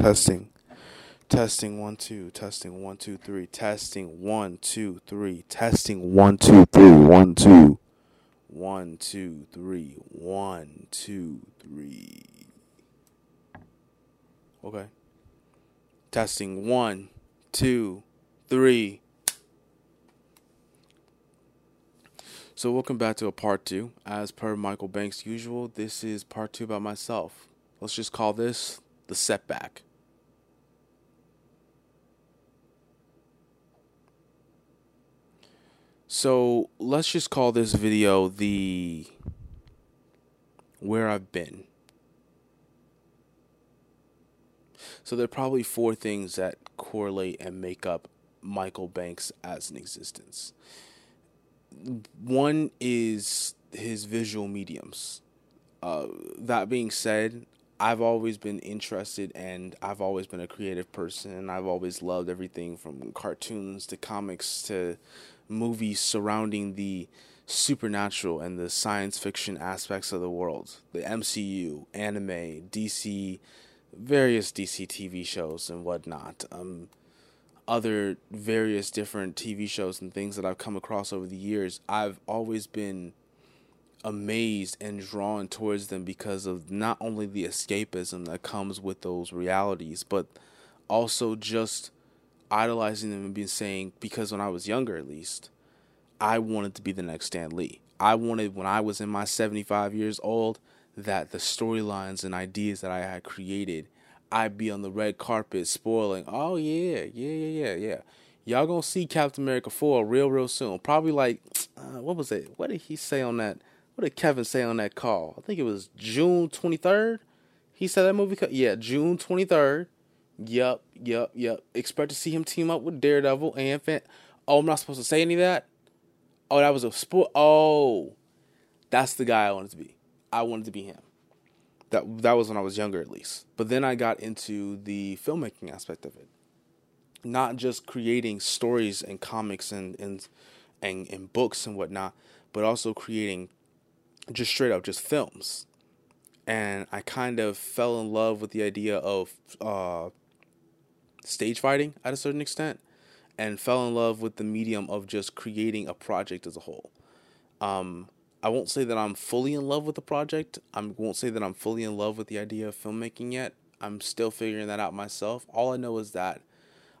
Testing. Testing one two. Testing one two three. Testing one two three. Testing one two three. One two. One two three. One two three. Okay. Testing one two three. So welcome back to a part two. As per Michael Banks' usual, this is part two about myself. Let's just call this the setback. So let's just call this video the where I've been. So there are probably four things that correlate and make up Michael Banks as an existence. One is his visual mediums. Uh, that being said, I've always been interested and I've always been a creative person and I've always loved everything from cartoons to comics to movies surrounding the supernatural and the science fiction aspects of the world. The MCU, anime, DC, various DC TV shows and whatnot. Um, other various different TV shows and things that I've come across over the years, I've always been amazed and drawn towards them because of not only the escapism that comes with those realities, but also just idolizing them and being saying, because when I was younger at least, I wanted to be the next Stan Lee. I wanted, when I was in my 75 years old, that the storylines and ideas that I had created, I'd be on the red carpet spoiling, oh yeah, yeah, yeah, yeah, yeah. Y'all gonna see Captain America 4 real, real soon. Probably like, uh, what was it? What did he say on that? what did Kevin say on that call? I think it was June 23rd. He said that movie. Yeah, June 23rd. Yep, yep, yep. Expect to see him team up with Daredevil and Fan. Oh, I'm not supposed to say any of that. Oh, that was a sport. Oh, that's the guy I wanted to be. I wanted to be him. That that was when I was younger, at least. But then I got into the filmmaking aspect of it, not just creating stories and comics and and and, and books and whatnot, but also creating just straight up just films. And I kind of fell in love with the idea of uh, stage fighting at a certain extent and fell in love with the medium of just creating a project as a whole. Um, I won't say that I'm fully in love with the project. I won't say that I'm fully in love with the idea of filmmaking yet. I'm still figuring that out myself. All I know is that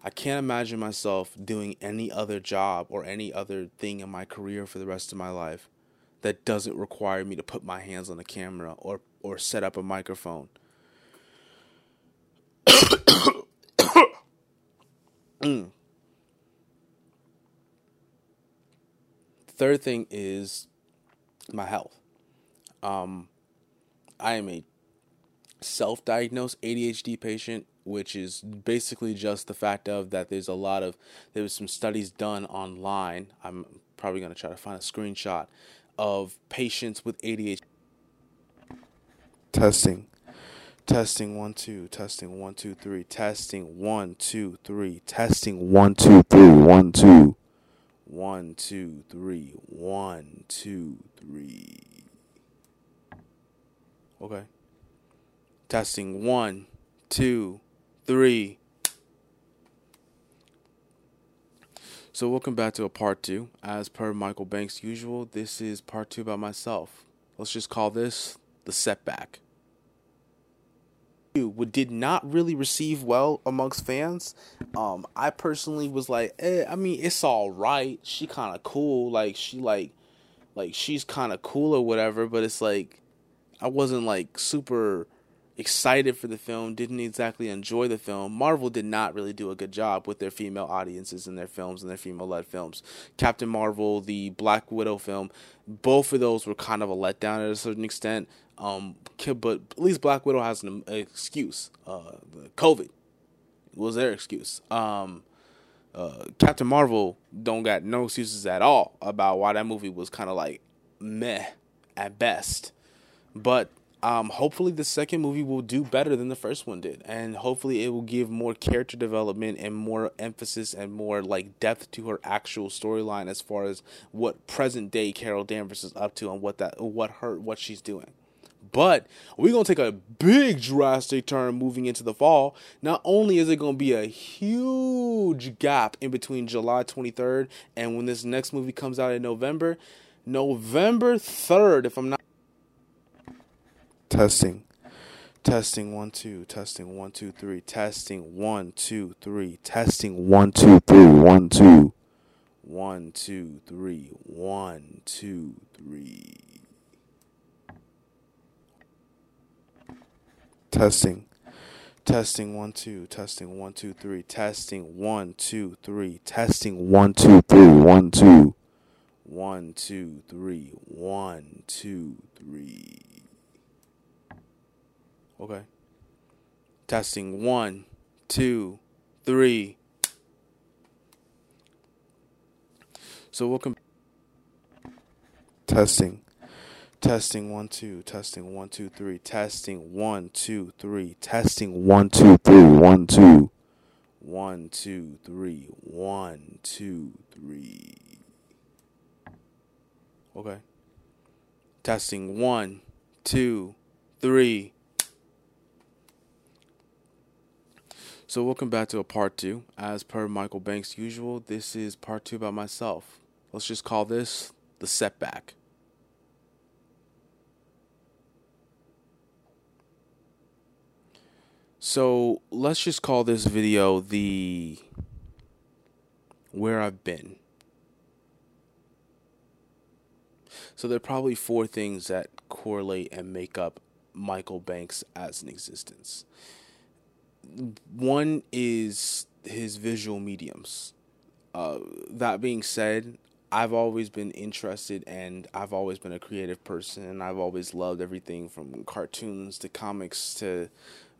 I can't imagine myself doing any other job or any other thing in my career for the rest of my life that doesn't require me to put my hands on a camera or or set up a microphone. mm. Third thing is my health. Um, I am a self-diagnosed ADHD patient, which is basically just the fact of that there's a lot of there was some studies done online. I'm probably gonna try to find a screenshot of patients with ADHD. Testing. Testing one two, testing one two three, testing one two three, testing one two three, one two, one two three, one two three. Okay. Testing one, two, three. So, welcome back to a part two. As per Michael Banks' usual, this is part two about myself. Let's just call this the setback. Did not really receive well amongst fans. Um, I personally was like, eh, I mean, it's all right. She kind of cool. Like she like, like she's kind of cool or whatever. But it's like, I wasn't like super excited for the film, didn't exactly enjoy the film. Marvel did not really do a good job with their female audiences in their films and their female led films. Captain Marvel, the Black Widow film, both of those were kind of a letdown at a certain extent. Um, but at least Black Widow has an excuse. Uh, COVID was their excuse. Um, uh, Captain Marvel don't got no excuses at all about why that movie was kind of like meh at best. But um, hopefully the second movie will do better than the first one did and hopefully it will give more character development and more emphasis and more like depth to her actual storyline as far as what present day carol danvers is up to and what that what her what she's doing But we're to take a big drastic turn moving into the fall. Not only is it to be a huge gap in between July 23rd and when this next movie comes out in November, November 3rd, if I'm not. Testing. Testing one two testing one two three testing one two three testing one two three one two one two three one two three testing testing one two testing one two three testing one two three testing one two three one two one two three one two three Okay. Testing one, two, three. So welcome. Testing. Testing one, two. Testing one, two, three. Testing one, two, three. Testing one, two, three. One, two. One, two, three. One, two, three. Okay. Testing one, two, three. So welcome back to a part two. As per Michael Banks' usual, this is part two about myself. Let's just call this the setback. So let's just call this video the where I've been. So there are probably four things that correlate and make up Michael Banks as an existence one is his visual mediums. Uh, that being said, I've always been interested and I've always been a creative person and I've always loved everything from cartoons to comics to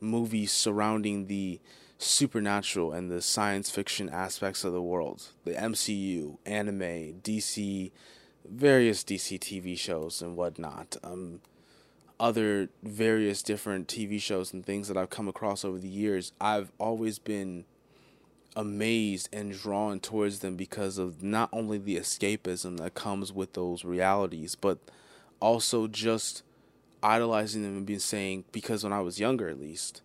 movies surrounding the supernatural and the science fiction aspects of the world. The MCU, anime, DC, various DC TV shows and whatnot. Um, other various different TV shows and things that I've come across over the years, I've always been amazed and drawn towards them because of not only the escapism that comes with those realities, but also just idolizing them and being saying, because when I was younger at least,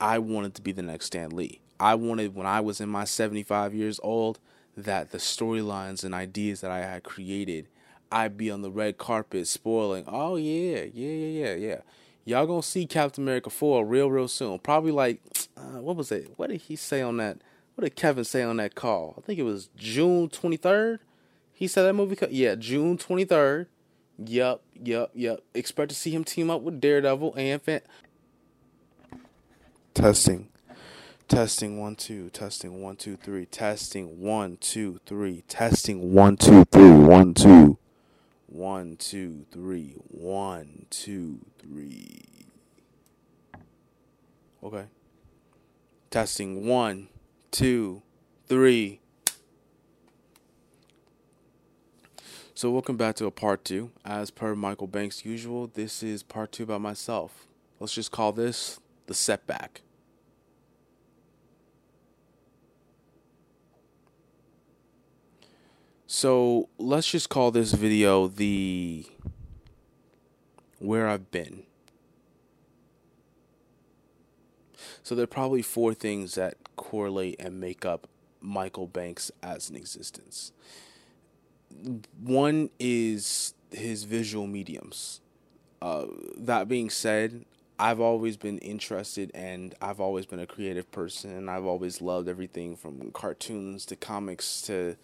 I wanted to be the next Stan Lee. I wanted, when I was in my 75 years old, that the storylines and ideas that I had created I'd be on the red carpet spoiling. Oh yeah, yeah, yeah, yeah, yeah. Y'all gonna see Captain America four real, real soon. Probably like, uh, what was it? What did he say on that? What did Kevin say on that call? I think it was June twenty third. He said that movie. Yeah, June twenty third. Yup, yup, yup. Expect to see him team up with Daredevil and Fan. Testing. Testing one two, testing one two three, testing one two three, testing one two three, one two. One, two, three. One, two, three. Okay. Testing one, two, three. So welcome back to a part two. As per Michael Banks' usual, this is part two about myself. Let's just call this the setback. So let's just call this video the where I've been. So there are probably four things that correlate and make up Michael Banks as an existence. One is his visual mediums. Uh, that being said, I've always been interested and I've always been a creative person and I've always loved everything from cartoons to comics to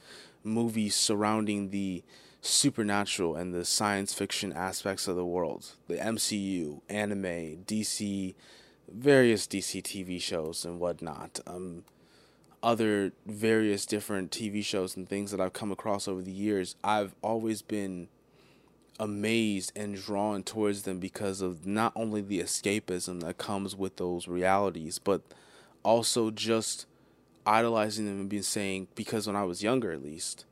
movies surrounding the supernatural and the science fiction aspects of the world. The MCU, anime, DC, various DC TV shows and whatnot. Um, other various different TV shows and things that I've come across over the years, I've always been amazed and drawn towards them because of not only the escapism that comes with those realities, but also just idolizing them and being saying because when I was younger at least,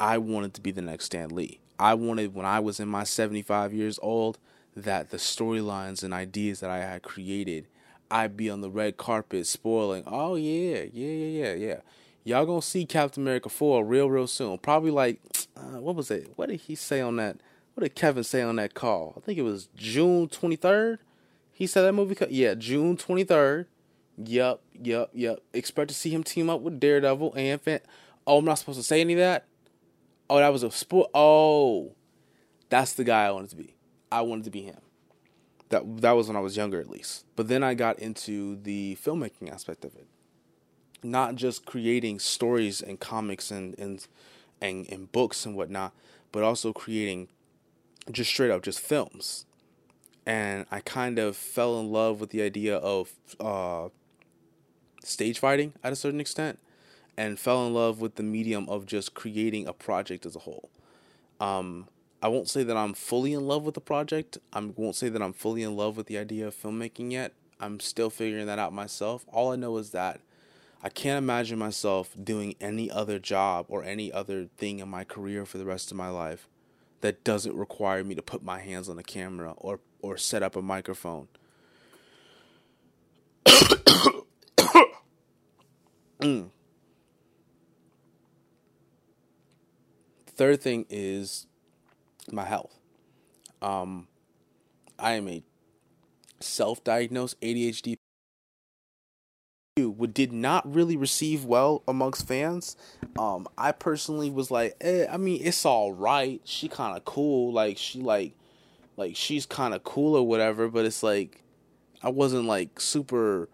I wanted to be the next Stan Lee. I wanted when I was in my 75 years old that the storylines and ideas that I had created, I'd be on the red carpet spoiling. Oh yeah, yeah, yeah, yeah, yeah. Y'all gonna see Captain America 4 real, real soon. Probably like, uh, what was it? What did he say on that? What did Kevin say on that call? I think it was June 23rd. He said that movie. Yeah, June 23rd. Yep, yep, yep. Expect to see him team up with Daredevil and Fan. Oh, I'm not supposed to say any of that. Oh, that was a sport. Oh, that's the guy I wanted to be. I wanted to be him. That that was when I was younger, at least. But then I got into the filmmaking aspect of it, not just creating stories and comics and and and, and books and whatnot, but also creating just straight up just films. And I kind of fell in love with the idea of uh, stage fighting at a certain extent, and fell in love with the medium of just creating a project as a whole. Um, I won't say that I'm fully in love with the project. I won't say that I'm fully in love with the idea of filmmaking yet. I'm still figuring that out myself. All I know is that I can't imagine myself doing any other job or any other thing in my career for the rest of my life that doesn't require me to put my hands on a camera or or set up a microphone. mm. Third thing is my health. Um, I am a self-diagnosed ADHD did not really receive well amongst fans. Um, I personally was like, eh, I mean, it's all right. She kind of cool, like she like, like she's kind of cool or whatever. But it's like, I wasn't like super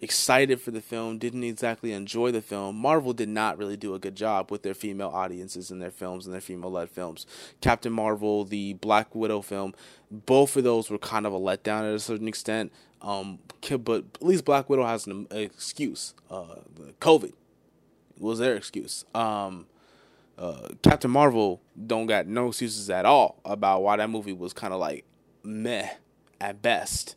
excited for the film. Didn't exactly enjoy the film. Marvel did not really do a good job with their female audiences in their films and their female-led films. Captain Marvel, the Black Widow film, both of those were kind of a letdown at a certain extent. Um, but at least Black Widow has an, excuse. Uh, COVID was their excuse. Um, uh, Captain Marvel don't got no excuses at all about why that movie was kind of like meh at best.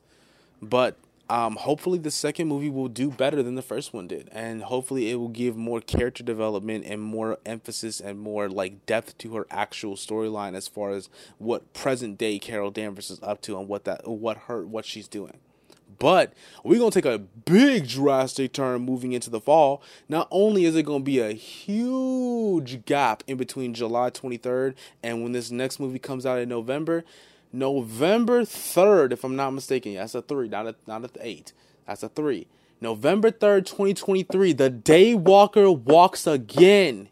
But um, hopefully the second movie will do better than the first one did, and hopefully it will give more character development and more emphasis and more like depth to her actual storyline as far as what present day Carol Danvers is up to and what that what her what she's doing. But we're going to take a big drastic turn moving into the fall. Not only is it going to be a huge gap in between July 23rd and when this next movie comes out in November, November 3rd, if I'm not mistaken. That's a 3, not a, not a 8. That's a 3. November 3rd, 2023, the Daywalker walks again.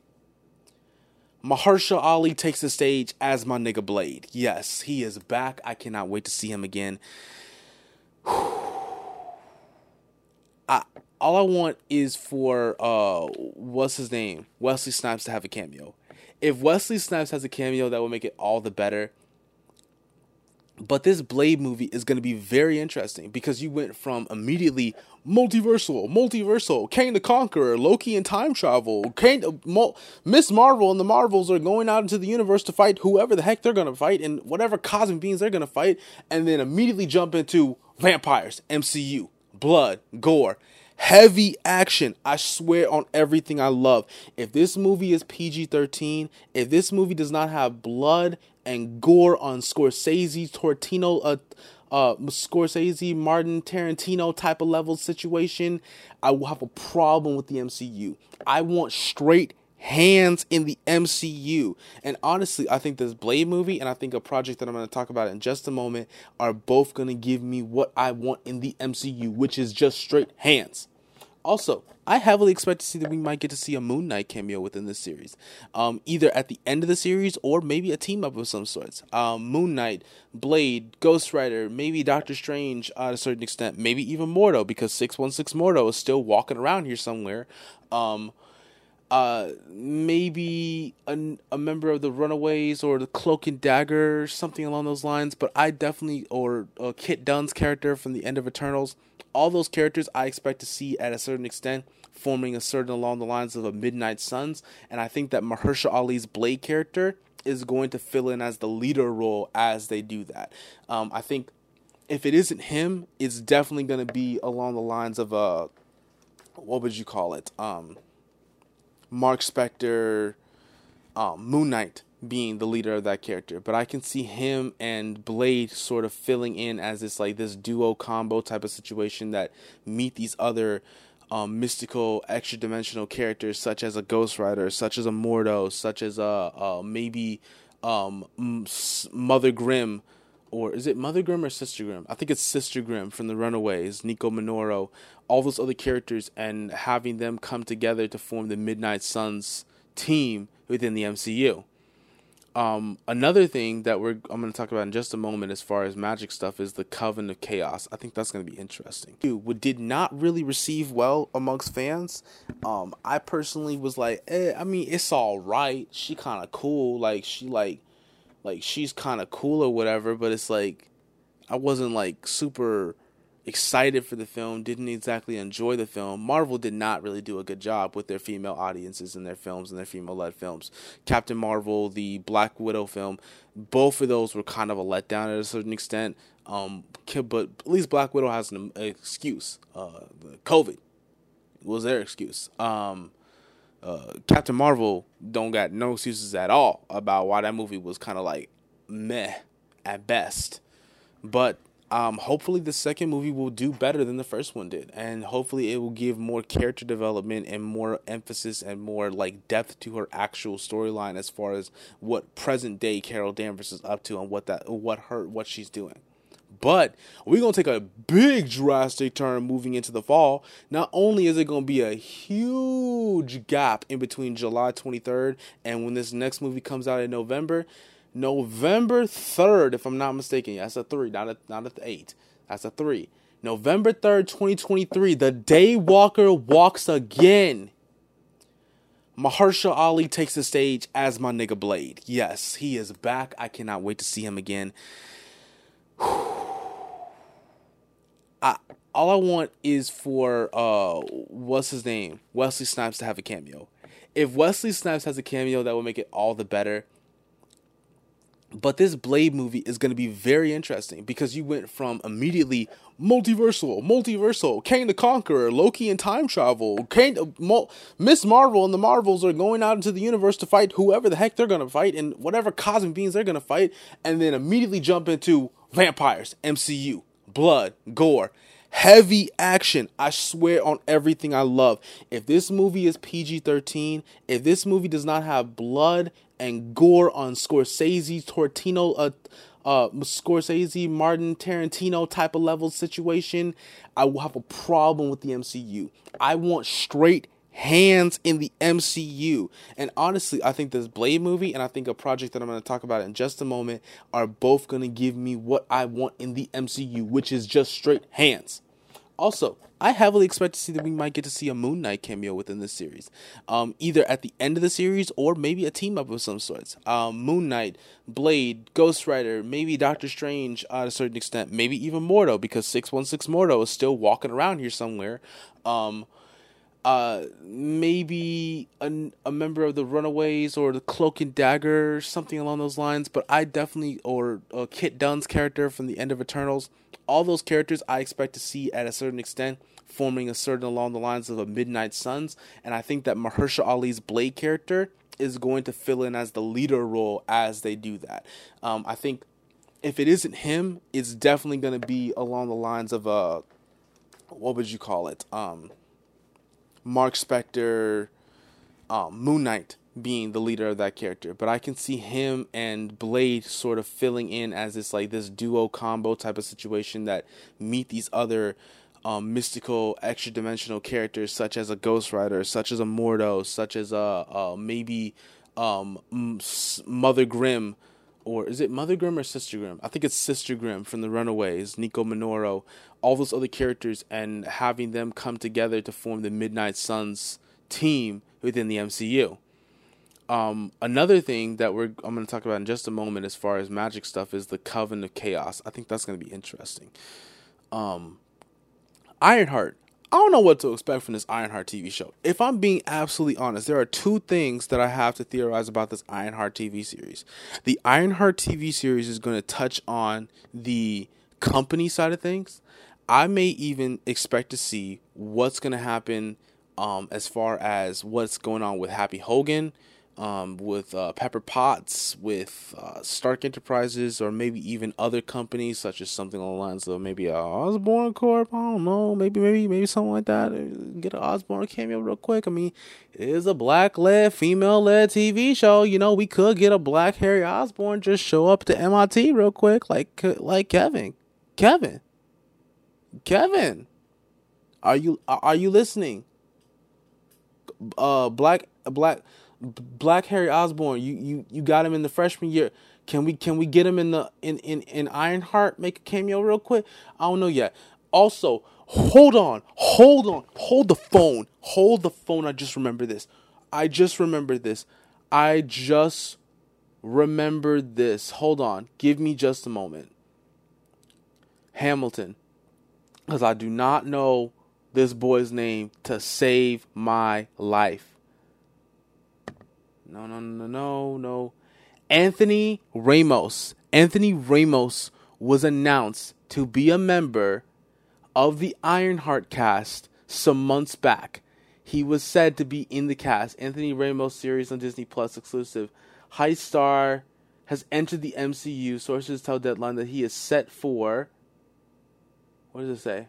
Mahershala Ali takes the stage as my nigga Blade. Yes, he is back. I cannot wait to see him again. I all I want is for uh what's his name? Wesley Snipes to have a cameo. If Wesley Snipes has a cameo, that will make it all the better. But this Blade movie is going to be very interesting because you went from immediately multiversal, multiversal, Kang the Conqueror, Loki and time travel, Kang, uh, Miss Marvel and the Marvels are going out into the universe to fight whoever the heck they're going to fight and whatever cosmic beings they're going to fight, and then immediately jump into vampires, MCU, blood, gore, heavy action. I swear on everything I love. If this movie is PG 13, if this movie does not have blood and gore on Scorsese, Tortino, uh, uh, Scorsese, Martin, Tarantino type of level situation, I will have a problem with the MCU. I want straight hands in the MCU. And honestly, I think this Blade movie and I think a project that I'm going to talk about in just a moment are both going to give me what I want in the MCU, which is just straight hands. Also, I heavily expect to see that we might get to see a Moon Knight cameo within this series, um, either at the end of the series or maybe a team up of some sorts. Um, Moon Knight, Blade, Ghost Rider, maybe Doctor Strange uh, at a certain extent, maybe even Mordo because six one six Mordo is still walking around here somewhere. Um, uh, maybe a, a member of the Runaways or the Cloak and Dagger, something along those lines. But I definitely, or uh, Kit Dunn's character from the end of Eternals, all those characters I expect to see at a certain extent forming a certain along the lines of a Midnight Suns. And I think that Mahershala Ali's Blade character is going to fill in as the leader role as they do that. Um, I think if it isn't him, it's definitely going to be along the lines of a, what would you call it? Um, Marc Spector, um, Moon Knight being the leader of that character, but I can see him and Blade sort of filling in as this like this duo combo type of situation that meet these other um, mystical, extra dimensional characters such as a Ghost Rider, such as a Mordo, such as a, maybe um, Mother Grimm, or is it Mother Grimm or Sister Grimm? I think it's Sister Grimm from the Runaways, Nico Minoru, all those other characters, and having them come together to form the Midnight Suns team within the MCU. Um, another thing that we're I'm going to talk about in just a moment, as far as magic stuff, is the Coven of Chaos. I think that's going to be interesting. It did not really receive well amongst fans. Um, I personally was like, eh, I mean, it's all right. She kind of cool. Like she like, like she's kind of cool or whatever. But it's like, I wasn't like super excited for the film, didn't exactly enjoy the film. Marvel did not really do a good job with their female audiences in their films and their female led films. Captain Marvel, the Black Widow film, both of those were kind of a letdown at a certain extent. Um, but at least Black Widow has an excuse. Uh, COVID was their excuse. Um, uh, Captain Marvel don't got no excuses at all about why that movie was kind of like meh at best. But um, hopefully the second movie will do better than the first one did and hopefully it will give more character development and more emphasis and more like depth to her actual storyline as far as what present day carol danvers is up to and what that what her what she's doing but we're going to take a big drastic turn moving into the fall. Not only is it going to be a huge gap in between July 23rd and when this next movie comes out in November, November 3rd, if I'm not mistaken. That's a three, not a not a eight. That's a three. November 3rd, 2023, the Daywalker walks again. Mahershala Ali takes the stage as my nigga Blade. Yes, he is back. I cannot wait to see him again. I, all I want is for uh what's his name? Wesley Snipes to have a cameo. If Wesley Snipes has a cameo, that will make it all the better. But this Blade movie is going to be very interesting because you went from immediately multiversal, multiversal, Kang the Conqueror, Loki and time travel, Kang, Miss Marvel and the Marvels are going out into the universe to fight whoever the heck they're going to fight and whatever cosmic beings they're going to fight, and then immediately jump into vampires, MCU, blood, gore, heavy action. I swear on everything I love. If this movie is PG 13, if this movie does not have blood and gore on Scorsese, Tortino, uh, uh, Scorsese, Martin, Tarantino type of level situation, I will have a problem with the MCU. I want straight hands in the MCU. And honestly, I think this Blade movie and I think a project that I'm going to talk about in just a moment are both going to give me what I want in the MCU, which is just straight hands. Also, I heavily expect to see that we might get to see a Moon Knight cameo within this series, um, either at the end of the series or maybe a team up of some sorts. Um, Moon Knight, Blade, Ghost Rider, maybe Doctor Strange uh, at a certain extent, maybe even Mordo because six one six Mordo is still walking around here somewhere. Um, uh, maybe a, a member of the Runaways or the Cloak and Dagger, something along those lines. But I definitely, or uh, Kit Dunn's character from the End of Eternals, all those characters I expect to see at a certain extent forming a certain along the lines of a Midnight Suns, and I think that Mahershala Ali's Blade character is going to fill in as the leader role as they do that. Um, I think if it isn't him, it's definitely going to be along the lines of a what would you call it? Um, Marc Spector, um, Moon Knight being the leader of that character, but I can see him and Blade sort of filling in as this like this duo combo type of situation that meet these other um, mystical, extra dimensional characters such as a Ghost Rider, such as a Mordo, such as a, a maybe um, Mother Grimm, or is it Mother Grimm or Sister Grimm? I think it's Sister Grimm from the Runaways, Nico Minoru, all those other characters, and having them come together to form the Midnight Suns team within the MCU. Um, another thing that we're I'm going to talk about in just a moment, as far as magic stuff, is the Coven of Chaos. I think that's going to be interesting. Um, Ironheart. I don't know what to expect from this Ironheart TV show. If I'm being absolutely honest, there are two things that I have to theorize about this Ironheart TV series. The Ironheart TV series is going to touch on the company side of things. I may even expect to see what's going to happen um, as far as what's going on with Happy Hogan, um, with uh, Pepper Potts, with uh, Stark Enterprises, or maybe even other companies such as something along the lines of maybe a Osborn Corp. I don't know, maybe maybe maybe something like that. Get an Osborn cameo real quick. I mean, it is a black led, female led TV show. You know, we could get a black Harry Osborn just show up to MIT real quick, like like Kevin, Kevin, Kevin. Are you are you listening? Uh, black black Black Harry Osborn, you, you you got him in the freshman year. Can we can we get him in the in in in Ironheart? Make a cameo real quick. I don't know yet. Also, hold on, hold on, hold the phone, hold the phone. I just remember this. I just remembered this. I just remembered this. Hold on, give me just a moment. Hamilton, because I do not know this boy's name to save my life. No, no, no, no, no. Anthony Ramos. Anthony Ramos was announced to be a member of the Ironheart cast some months back. He was said to be in the cast. Anthony Ramos series on Disney Plus exclusive. High Star has entered the MCU. Sources tell Deadline that he is set for. What does it say?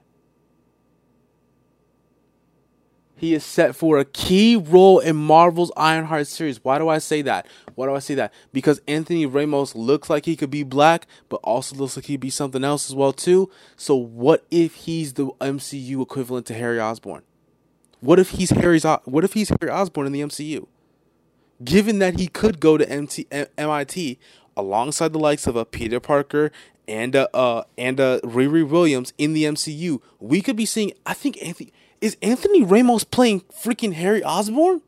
He is set for a key role in Marvel's Ironheart series. Why do I say that? Why do I say that? Because Anthony Ramos looks like he could be black, but also looks like he'd be something else as well too. So what if he's the MCU equivalent to Harry Osborn? What if he's Harry's? What if he's Harry Osborn in the MCU? Given that he could go to MT, MIT alongside the likes of a Peter Parker and a uh, and uh Riri Williams in the MCU, we could be seeing. I think Anthony is Anthony Ramos playing freaking Harry Osborn?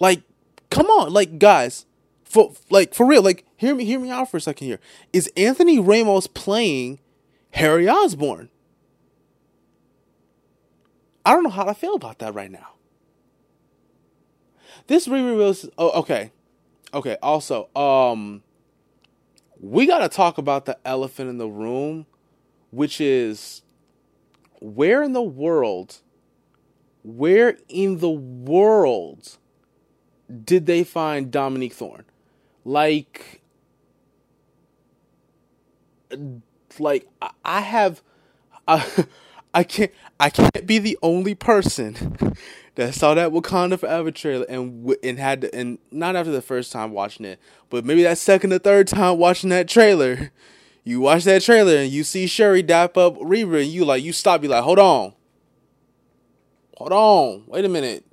Like, come on, like guys, for like for real, like hear me, hear me out for a second here. Is Anthony Ramos playing Harry Osborn? I don't know how to feel about that right now. This Riri Willis. Oh, okay, okay. Also, um, we gotta talk about the elephant in the room which is where in the world, where in the world did they find Dominique Thorne? Like, like I have, I, I can't, I can't be the only person that saw that Wakanda Forever trailer and and had to, and not after the first time watching it, but maybe that second or third time watching that trailer you watch that trailer and you see Shuri dap up Riri and you like you stop, you like, hold on. Hold on. Wait a minute.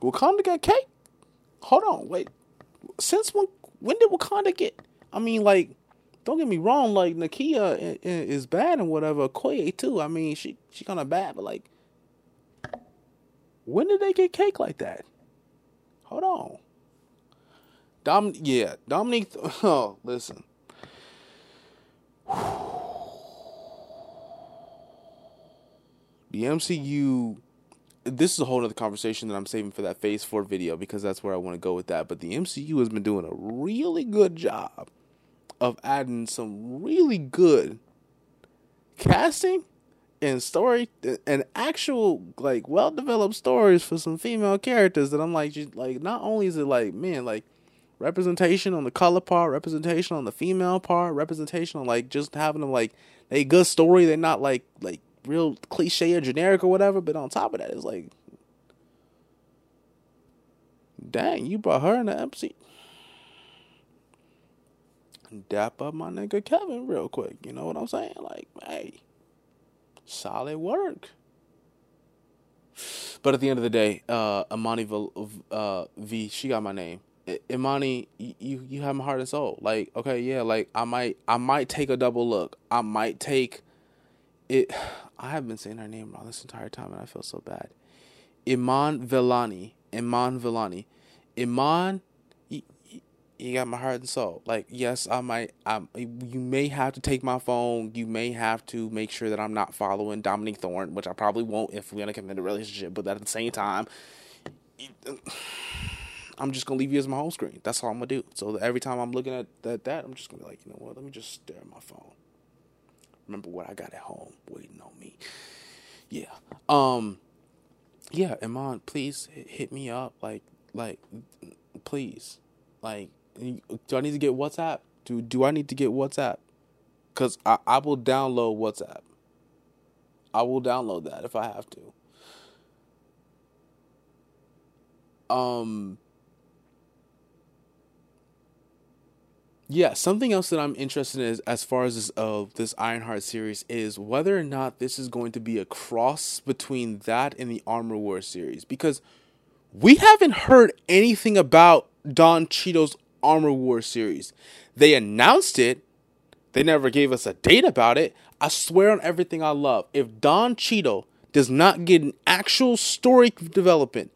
Wakanda got cake? Hold on, wait. Since when when did Wakanda get I mean like don't get me wrong, like Nakia is bad and whatever. Koye too. I mean, she she kind of bad, but like, when did they get cake like that? Hold on. Dom, yeah, Dominique. Oh, listen. The MCU. This is a whole other conversation that I'm saving for that Phase Four video because that's where I want to go with that. But the MCU has been doing a really good job of adding some really good casting and story and actual like well developed stories for some female characters that I'm like like not only is it like man like representation on the color part, representation on the female part, representation on like just having them like a good story. They're not like like real cliche or generic or whatever. But on top of that, it's like, dang, you brought her in the MC. Dap up my nigga Kevin real quick. You know what I'm saying? Like, hey, solid work. But at the end of the day, uh, Imani v, uh, v, she got my name. Imani, you you have my heart and soul. Like, okay, yeah, like I might I might take a double look. I might take it. I have been saying her name wrong this entire time, and I feel so bad. Iman Vellani, Iman Vellani, Iman. You, got my heart and soul. Like, yes, I might. I you may have to take my phone. You may have to make sure that I'm not following Dominique Thorne, which I probably won't if we're in a committed relationship. But at the same time. I'm just gonna leave you as my home screen. That's all I'm gonna do. So every time I'm looking at that, that I'm just gonna be like, you know what? Let me just stare at my phone. Remember what I got at home waiting on me. Yeah. Um. Yeah, Iman, please hit me up. Like, like, please, like, do I need to get WhatsApp? Do Do I need to get WhatsApp? Cause I I will download WhatsApp. I will download that if I have to. Um. Yeah, something else that I'm interested in is, as far as this uh, this Ironheart series is whether or not this is going to be a cross between that and the Armor War series because we haven't heard anything about Don Cheadle's Armor War series. They announced it, they never gave us a date about it. I swear on everything I love, if Don Cheadle does not get an actual story development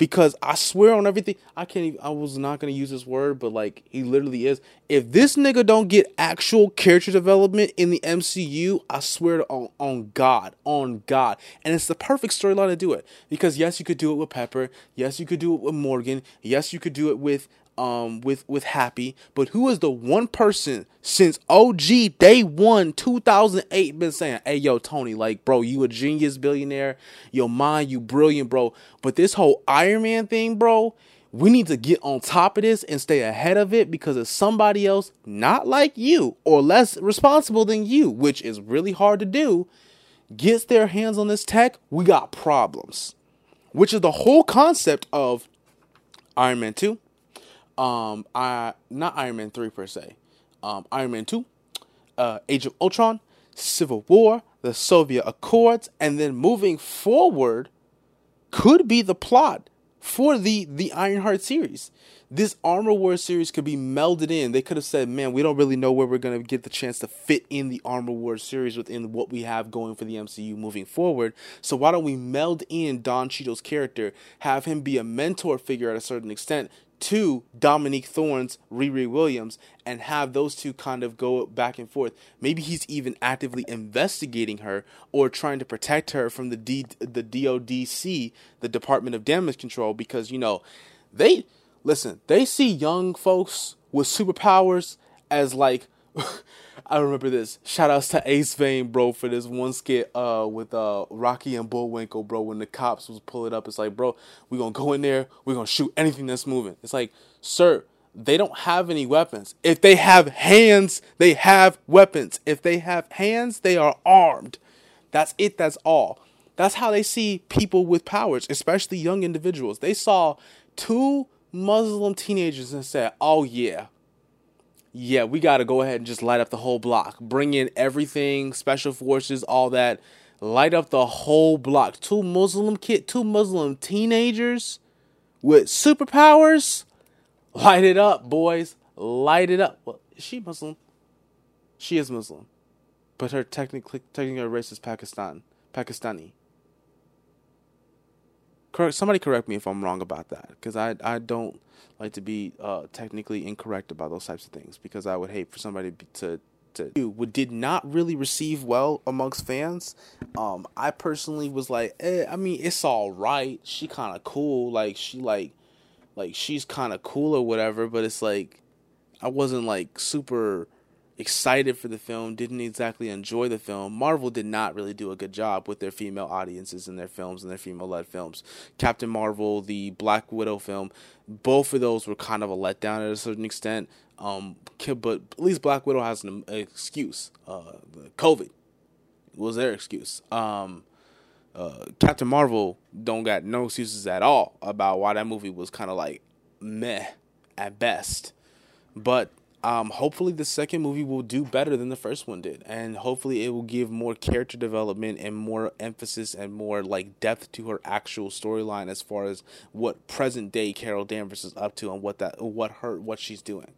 because I swear on everything, I can't even, I was not going to use this word, but like he literally is. If this nigga don't get actual character development in the MCU, I swear on, on God, on God. And it's the perfect storyline to do it. Because yes, you could do it with Pepper. Yes, you could do it with Morgan. Yes, you could do it with um with with Happy, but who is the one person since OG day one 2008 been saying, "Hey yo Tony, like bro, you a genius billionaire, your mind, you brilliant, bro." But this whole Iron Man thing, bro, we need to get on top of this and stay ahead of it because if somebody else not like you or less responsible than you, which is really hard to do, gets their hands on this tech, we got problems. Which is the whole concept of Iron Man 2, um, I not Iron Man three per se, um, Iron Man two, uh, Age of Ultron, Civil War, the Sokovia Accords, and then moving forward, could be the plot for the the Ironheart series. This Armor War series could be melded in. They could have said, "Man, we don't really know where we're gonna get the chance to fit in the Armor War series within what we have going for the MCU moving forward. So why don't we meld in Don Cheadle's character, have him be a mentor figure at a certain extent to Dominique Thorne's Riri Williams and have those two kind of go back and forth. Maybe he's even actively investigating her or trying to protect her from the D, the DODC, the Department of Damage Control, because you know they listen. They see young folks with superpowers as like I remember this. Shout outs to Ace Vane, bro, for this one skit uh with uh Rocky and Bullwinkle, bro, when the cops was pulling up. It's like, bro, we gonna go in there, we gonna shoot anything that's moving. It's like, sir, they don't have any weapons. If they have hands, they have weapons. If they have hands, they are armed. That's it, that's all. That's how they see people with powers, especially young individuals. They saw two Muslim teenagers and said, Oh yeah, yeah, we got to go ahead and just light up the whole block. Bring in everything, special forces, all that. Light up the whole block. Two Muslim kid, two Muslim teenagers with superpowers. Light it up, boys. Light it up. Well, is she Muslim? She is Muslim, but her technically technically race is Pakistan, Pakistani. Correct. Somebody correct me if I'm wrong about that, because I I don't like to be uh, technically incorrect about those types of things because I would hate for somebody to to what did not really receive well amongst fans. Um, I personally was like, eh, I mean, it's all right. She kind of cool, like she like like she's kind of cool or whatever. But it's like I wasn't like super excited for the film, didn't exactly enjoy the film. Marvel did not really do a good job with their female audiences in their films and their female led films. Captain Marvel, the Black Widow film, both of those were kind of a letdown at a certain extent. Um, but at least Black Widow has an excuse. Uh, COVID was their excuse. Um, uh, Captain Marvel don't got no excuses at all about why that movie was kind of like meh at best. But um, hopefully the second movie will do better than the first one did and hopefully it will give more character development and more emphasis and more like depth to her actual storyline as far as what present day carol danvers is up to and what that what her what she's doing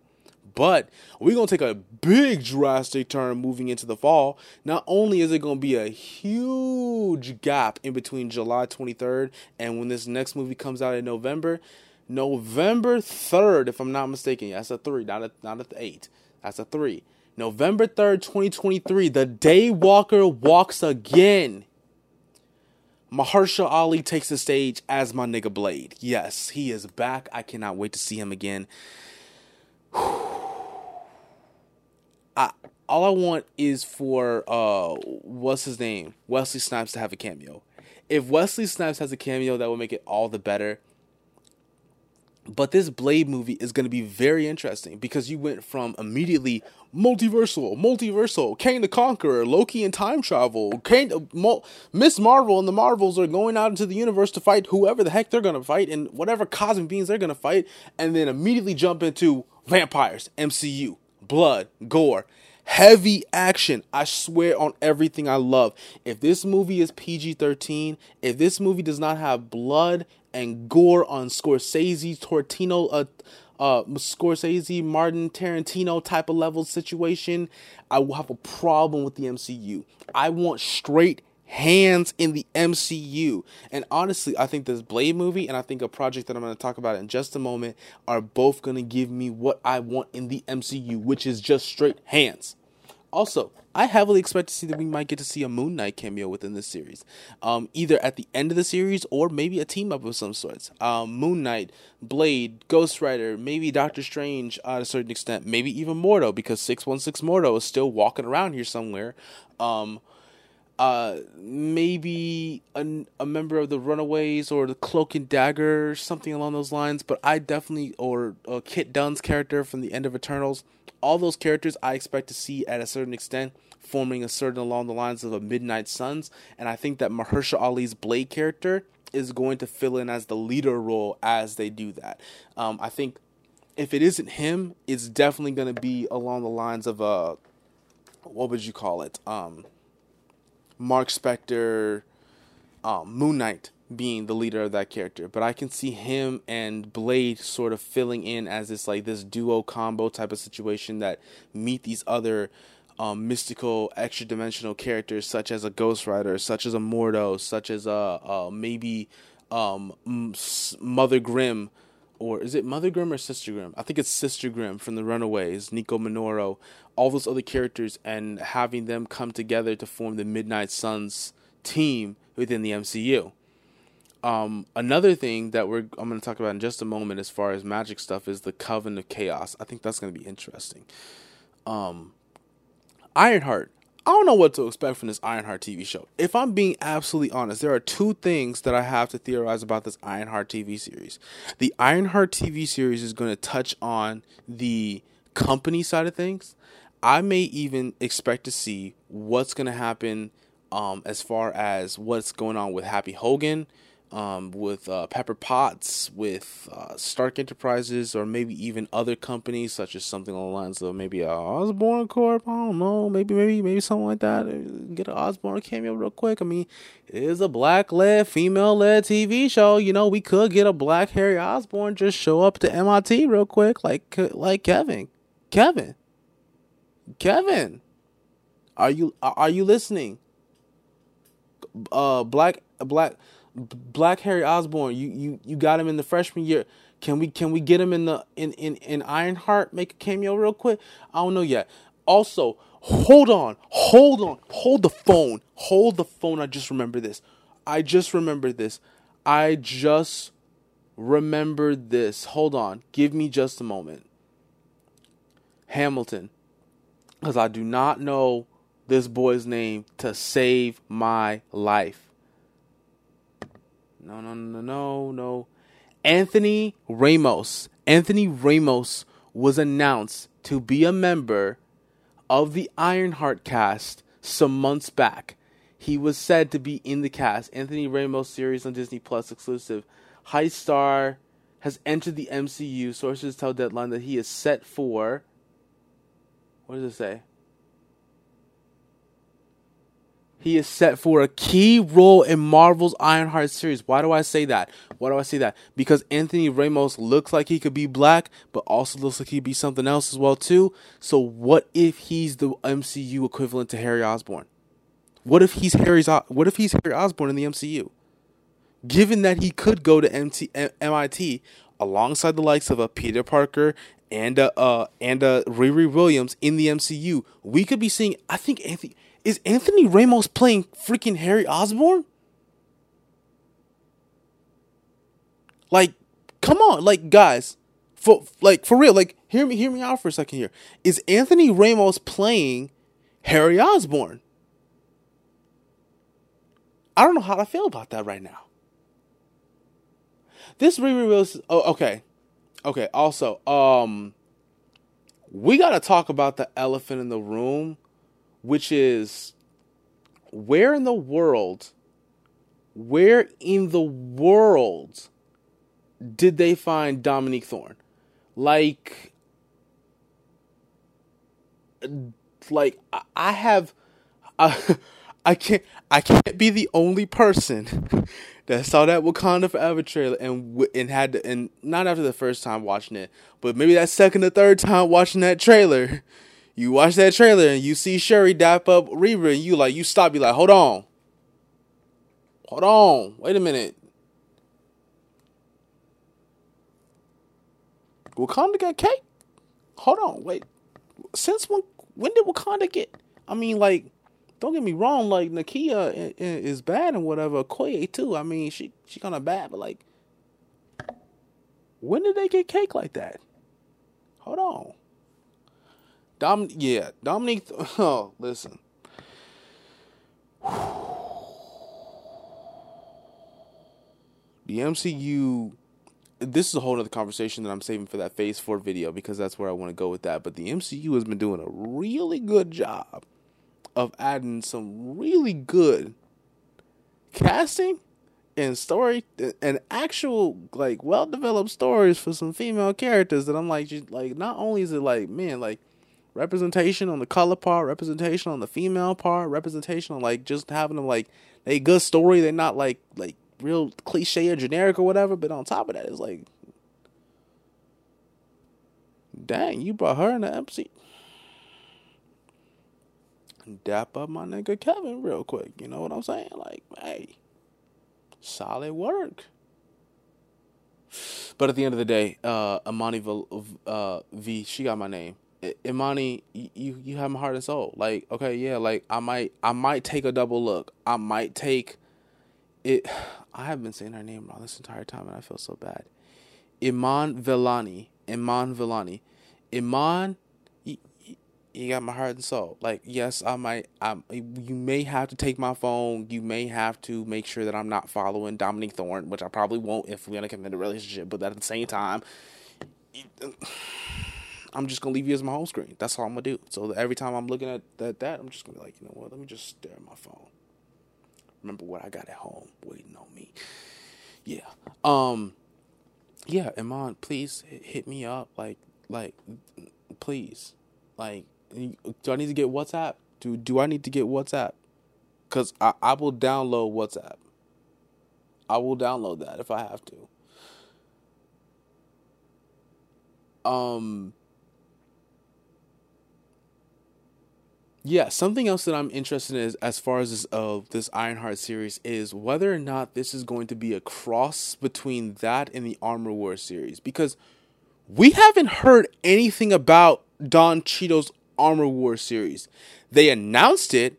but we're going to take a big drastic turn moving into the fall. Not only is it going to be a huge gap in between July 23rd and when this next movie comes out in November, November 3rd, if I'm not mistaken. That's a three, not a not a eight. That's a three. November 3rd, 2023, the Daywalker walks again. Mahershala Ali takes the stage as my nigga Blade. Yes, he is back. I cannot wait to see him again. I all I want is for uh what's his name? Wesley Snipes to have a cameo. If Wesley Snipes has a cameo, that will make it all the better. But this Blade movie is going to be very interesting because you went from immediately multiversal, multiversal, Kang the Conqueror, Loki and time travel, Kang, Miss Marvel and the Marvels are going out into the universe to fight whoever the heck they're going to fight and whatever cosmic beings they're going to fight, and then immediately jump into vampires, MCU, blood, gore, heavy action. I swear on everything I love. If this movie is PG 13, if this movie does not have blood and gore on Scorsese, Tortino, uh, uh, Scorsese, Martin, Tarantino type of level situation, I will have a problem with the MCU. I want straight hands in the MCU. And honestly, I think this Blade movie and I think a project that I'm going to talk about in just a moment are both going to give me what I want in the MCU, which is just straight hands. Also, I heavily expect to see that we might get to see a Moon Knight cameo within this series, um, either at the end of the series or maybe a team up of some sorts. Um, Moon Knight, Blade, Ghost Rider, maybe Doctor Strange uh, at a certain extent, maybe even Mordo because six one six Mordo is still walking around here somewhere. Um, uh, maybe a, a member of the Runaways or the Cloak and Dagger, something along those lines. But I definitely, or uh, Kit Dunn's character from the end of Eternals, all those characters I expect to see at a certain extent forming a certain along the lines of a Midnight Suns. And I think that Mahershala Ali's Blade character is going to fill in as the leader role as they do that. Um, I think if it isn't him, it's definitely going to be along the lines of a, uh, what would you call it? Um, Marc Spector, um, Moon Knight being the leader of that character, but I can see him and Blade sort of filling in as this like this duo combo type of situation that meet these other um, mystical, extra dimensional characters such as a Ghost Rider, such as a Mordo, such as a, maybe um, Mother Grimm, or is it Mother Grimm or Sister Grimm? I think it's Sister Grimm from the Runaways, Nico Minoru, all those other characters and having them come together to form the Midnight Suns team within the MCU. Um, another thing that we're I'm going to talk about in just a moment as far as magic stuff is the Coven of Chaos. I think that's going to be interesting. Um, Ironheart. I don't know what to expect from this Ironheart TV show. If I'm being absolutely honest, there are two things that I have to theorize about this Ironheart TV series. The Ironheart TV series is going to touch on the company side of things, I may even expect to see what's going to happen um, as far as what's going on with Happy Hogan, um, with uh, Pepper Potts, with uh, Stark Enterprises, or maybe even other companies such as something along the lines of maybe a Osborn Corp. I don't know, maybe maybe maybe something like that. Get an Osborn cameo real quick. I mean, it is a black led, female led TV show. You know, we could get a black Harry Osborn just show up to MIT real quick, like like Kevin, Kevin. Kevin, are you are you listening? Uh, black black black Harry Osborn, You you you got him in the freshman year. Can we can we get him in the in in in Ironheart? Make a cameo real quick. I don't know yet. Also, hold on, hold on, hold the phone, hold the phone. I just remember this. I just remember this. I just remembered this. Hold on, give me just a moment. Hamilton because I do not know this boy's name to save my life. No, no, no, no, no. Anthony Ramos. Anthony Ramos was announced to be a member of the Ironheart cast some months back. He was said to be in the cast. Anthony Ramos series on Disney Plus exclusive. High Star has entered the MCU. Sources tell Deadline that he is set for what does it say? He is set for a key role in Marvel's Ironheart series. Why do I say that? Why do I say that? Because Anthony Ramos looks like he could be black, but also looks like he'd be something else as well too. So what if he's the MCU equivalent to Harry Osborn? What if he's Harry's? What if he's Harry Osborn in the MCU? Given that he could go to MT, MIT alongside the likes of a Peter Parker and uh, uh and uh Riri Williams in the MCU, we could be seeing. I think Anthony is Anthony Ramos playing freaking Harry Osborn. Like, come on, like guys, for like for real, like hear me hear me out for a second here. Is Anthony Ramos playing Harry Osborn. I don't know how to feel about that right now. This re-release. Oh, okay, okay. Also, um, we got to talk about the elephant in the room, which is where in the world, where in the world did they find Dominique Thorne? Like, like I have, I, I can't, I can't be the only person that saw that Wakanda Forever trailer and and had to, and not after the first time watching it, but maybe that second or third time watching that trailer. You watch that trailer and you see Shuri dap up Riri and you like you stop, you like, hold on. Hold on. Wait a minute. Wakanda got cake? Hold on, wait. Since when when did Wakanda get I mean like don't get me wrong, like Nakia is bad and whatever. Koye too. I mean, she she kind of bad, but like, when did they get cake like that? Hold on. Dom, yeah, Dominique. Oh, listen. The MCU. This is a whole other conversation that I'm saving for that Phase Four video because that's where I want to go with that. But the MCU has been doing a really good job of adding some really good casting and story and actual like well developed stories for some female characters that I'm like just, like not only is it like man like representation on the color part, representation on the female part, representation on like just having them like a good story. They're not like like real cliche or generic or whatever. But on top of that, it's like, dang, you brought her in the MC dap up my nigga Kevin real quick. You know what I'm saying? Like, hey, solid work. But at the end of the day, uh, Imani v, uh, v, she got my name. Imani, you you have my heart and soul. Like, okay, yeah, like I might I might take a double look. I might take it. I have been saying her name wrong this entire time, and I feel so bad. Iman Vellani. Iman Vellani. Iman you got my heart and soul. Like, yes, I might. I you may have to take my phone. You may have to make sure that I'm not following Dominique Thorne, which I probably won't if we're gonna commit a relationship. But at the same time, I'm just gonna leave you as my home screen. That's all I'm gonna do. So every time I'm looking at that, that I'm just gonna be like, you know what? Let me just stare at my phone. Remember what I got at home waiting on me. Yeah. Um. Yeah, Iman, please hit me up. Like, like, please, like do I need to get WhatsApp? Do do I need to get WhatsApp? Cause I, I will download WhatsApp. I will download that if I have to. Um Yeah, something else that I'm interested in is, as far as this uh, this Ironheart series is whether or not this is going to be a cross between that and the Armor War series because we haven't heard anything about Don Cheadle's Armor War series. They announced it.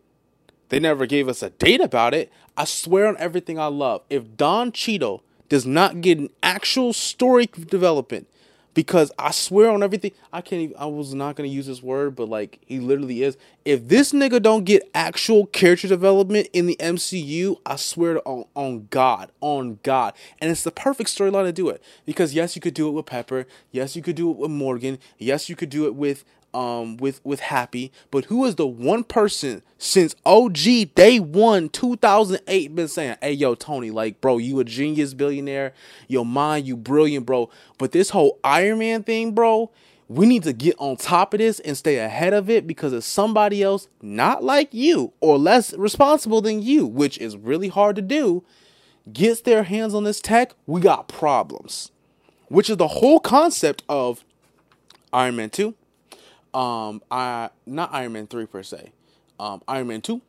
They never gave us a date about it. I swear on everything I love. If Don Cheadle does not get an actual story development, because I swear on everything, I can't even, I was not to use this word, but like he literally is. If this nigga don't get actual character development in the MCU, I swear on, on God, on God. And it's the perfect storyline to do it. Because yes, you could do it with Pepper. Yes, you could do it with Morgan. Yes, you could do it with um with with Happy, but who is the one person since OG day one 2008 been saying, "Hey yo Tony, like bro, you a genius billionaire, your mind you brilliant, bro." But this whole Iron Man thing, bro, we need to get on top of this and stay ahead of it because if somebody else not like you or less responsible than you, which is really hard to do, gets their hands on this tech, we got problems. Which is the whole concept of Iron Man 2, um, I not Iron Man three per se, um, Iron Man two,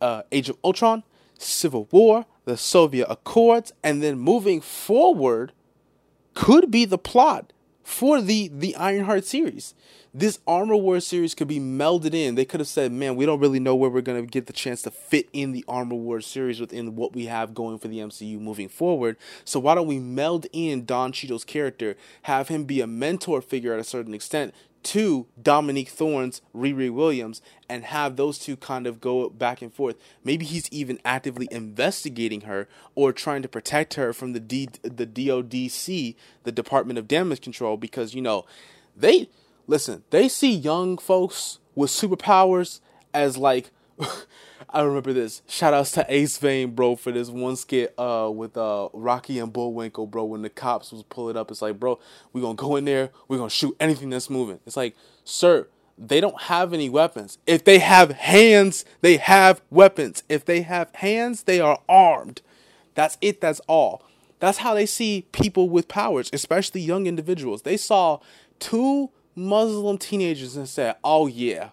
uh, Age of Ultron, Civil War, the Sokovia Accords, and then moving forward, could be the plot for the the Ironheart series this Armor Wars series could be melded in. They could have said, man, we don't really know where we're going to get the chance to fit in the Armor Wars series within what we have going for the MCU moving forward. So why don't we meld in Don Cheadle's character, have him be a mentor figure at a certain extent to Dominique Thorne's Riri Williams and have those two kind of go back and forth. Maybe he's even actively investigating her or trying to protect her from the D, the DODC, the Department of Damage Control, because you know they listen. They see young folks with superpowers as like. I remember this. Shout outs to Ace Vane, bro, for this one skit uh with uh Rocky and Bullwinkle, bro, when the cops was pulling up. It's like, bro, we gonna go in there, we gonna shoot anything that's moving. It's like, sir, they don't have any weapons. If they have hands, they have weapons. If they have hands, they are armed. That's it, that's all. That's how they see people with powers, especially young individuals. They saw two Muslim teenagers and said, Oh yeah,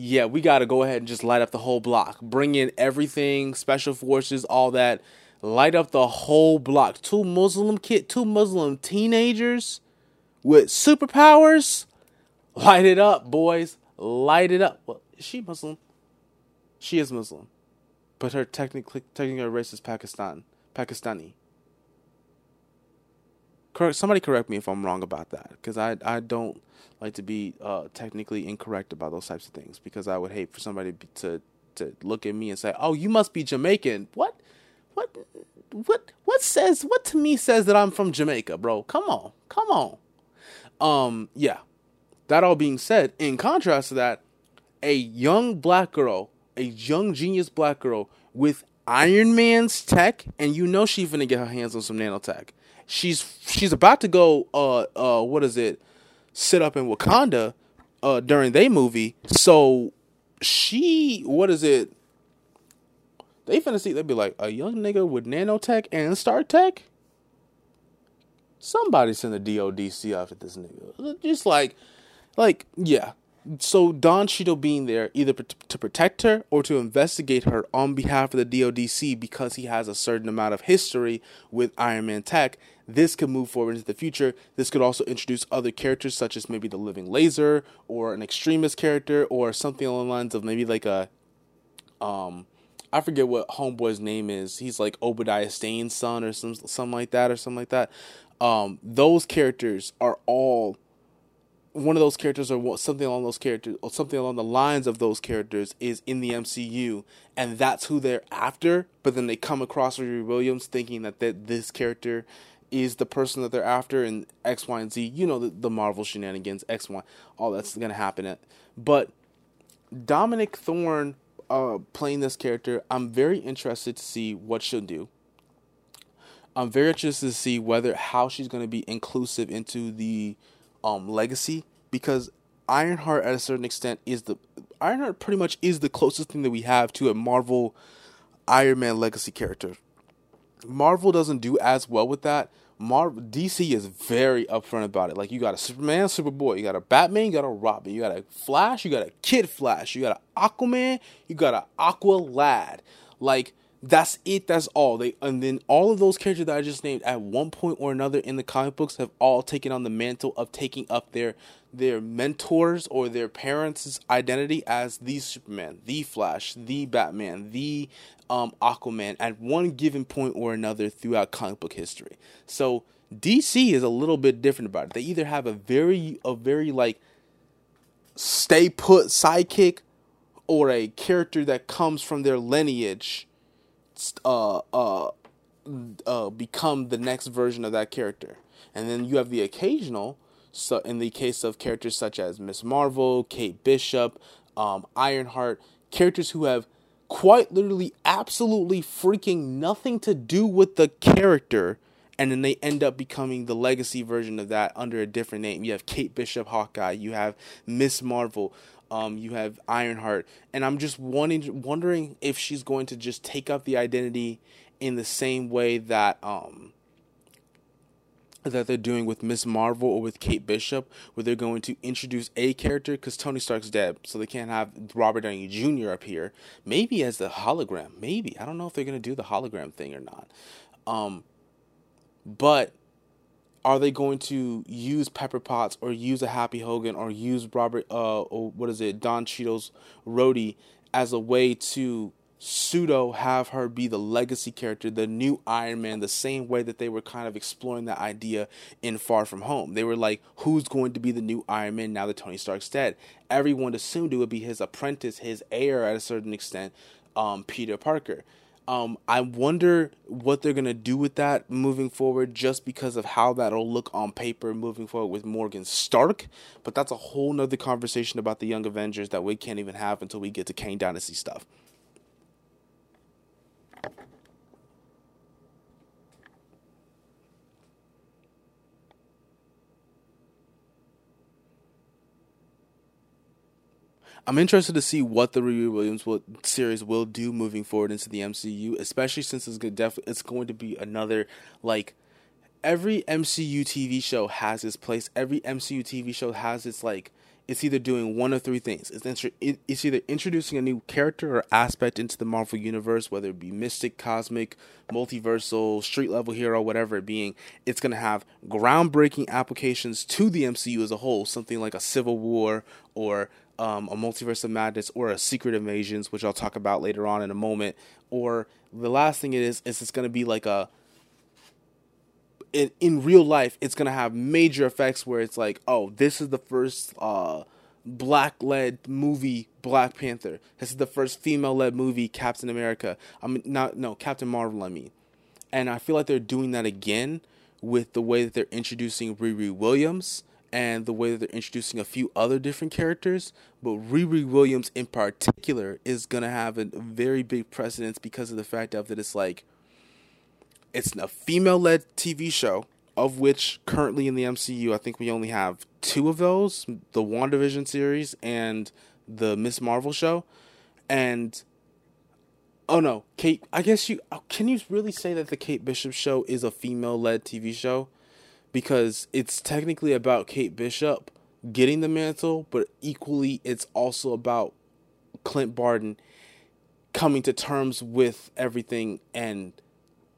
yeah, we got to go ahead and just light up the whole block. Bring in everything, special forces, all that. Light up the whole block. Two Muslim kid, two Muslim teenagers with superpowers. Light it up, boys. Light it up. Well, is she Muslim? She is Muslim, but her technically technically race is Pakistan, Pakistani. Correct. Somebody correct me if I'm wrong about that, because I I don't like to be uh, technically incorrect about those types of things because I would hate for somebody to to look at me and say, "Oh, you must be Jamaican." What? What? What? What says? What to me says that I'm from Jamaica, bro? Come on, come on. Um, yeah. That all being said, in contrast to that, a young black girl, a young genius black girl with Iron Man's tech, and you know she's gonna get her hands on some nanotech. She's she's about to go. Uh, uh, what is it? sit up in Wakanda uh, during their movie. So she, what is it? They finna see. They'd be like a young nigga with nanotech and star tech. Somebody send the DODC off at this nigga. Just like, like yeah. So Don Cheadle being there either to protect her or to investigate her on behalf of the DODC because he has a certain amount of history with Iron Man tech this could move forward into the future. This could also introduce other characters, such as maybe the Living Laser or an extremist character or something along the lines of maybe like a, um, I forget what Homeboy's name is. He's like Obadiah Stane's son or some something like that or something like that. Um, those characters are all one of those characters or something along those characters or something along the lines of those characters is in the MCU and that's who they're after but then they come across Riri Williams thinking that, that this character is the person that they're after in X, Y, and Z. You know the, the Marvel shenanigans, X, Y, all that's gonna happen. But Dominique Thorne uh, playing this character, I'm very interested to see what she'll do. I'm very interested to see whether how she's to be inclusive into the um, legacy because Ironheart at a certain extent is the Ironheart pretty much is the closest thing that we have to a Marvel Iron Man legacy character. Marvel doesn't do as well with that. Marvel DC is very upfront about it. Like you got a Superman, Superboy, you got a Batman, you got a Robin, you got a Flash, you got a Kid Flash, you got an Aquaman, you got an Aqua Lad. Like that's it. That's all. They and then all of those characters that I just named at one point or another in the comic books have all taken on the mantle of taking up their their mentors or their parents' identity as the Superman, the Flash, the Batman, the um, Aquaman at one given point or another throughout comic book history. So DC is a little bit different about it. They either have a very a very like stay put sidekick or a character that comes from their lineage uh uh uh become the next version of that character. And then you have the occasional so in the case of characters such as Miss Marvel, Kate Bishop, um, Ironheart, characters who have quite literally absolutely freaking nothing to do with the character and then they end up becoming the legacy version of that under a different name. You have Kate Bishop Hawkeye, you have Miss Marvel, um, you have Ironheart, and I'm just wanting wondering if she's going to just take up the identity in the same way that um, that they're doing with Miss Marvel or with Kate Bishop, where they're going to introduce a character because Tony Stark's dead, so they can't have Robert Downey Jr. up here. Maybe as the hologram. Maybe I don't know if they're gonna do the hologram thing or not. Um, but are they going to use Pepper Potts or use a Happy Hogan or use Robert uh or what is it Don Cheadle's Rhodey as a way to pseudo have her be the legacy character, the new Iron Man, the same way that they were kind of exploring that idea in Far From Home. They were like, who's going to be the new Iron Man now that Tony Stark's dead? Everyone assumed it would be his apprentice, his heir at a certain extent, um, Peter Parker. Um, I wonder what they're gonna do with that moving forward, just because of how that'll look on paper moving forward with Morgan Stark. But that's a whole nother conversation about the Young Avengers that we can't even have until we get to Kang Dynasty stuff. I'm interested to see what the Riri Williams will, series will do moving forward into the MCU, especially since it's going def- it's going to be another like every MCU TV show has its place. Every MCU TV show has its like it's either doing one of three things. It's it's either introducing a new character or aspect into the Marvel universe, whether it be mystic, cosmic, multiversal, street level hero, whatever it being. It's going to have groundbreaking applications to the MCU as a whole, something like a Civil War or um, a multiverse of madness or a secret invasions, which I'll talk about later on in a moment. Or the last thing it is is it's going to be like a in, in real life, it's gonna have major effects where it's like, oh, this is the first uh, black led movie Black Panther. This is the first female led movie Captain America. I mean, not no Captain Marvel. I mean, and I feel like they're doing that again with the way that they're introducing Riri Williams and the way that they're introducing a few other different characters. But Riri Williams in particular is gonna have a very big precedence because of the fact of that it's like it's a female led TV show, of which currently in the MCU, I think we only have two of those the WandaVision series and the Miss Marvel show. And oh no, Kate, I guess you oh, can you really say that the Kate Bishop show is a female led TV show? Because it's technically about Kate Bishop getting the mantle, but equally it's also about Clint Barton coming to terms with everything and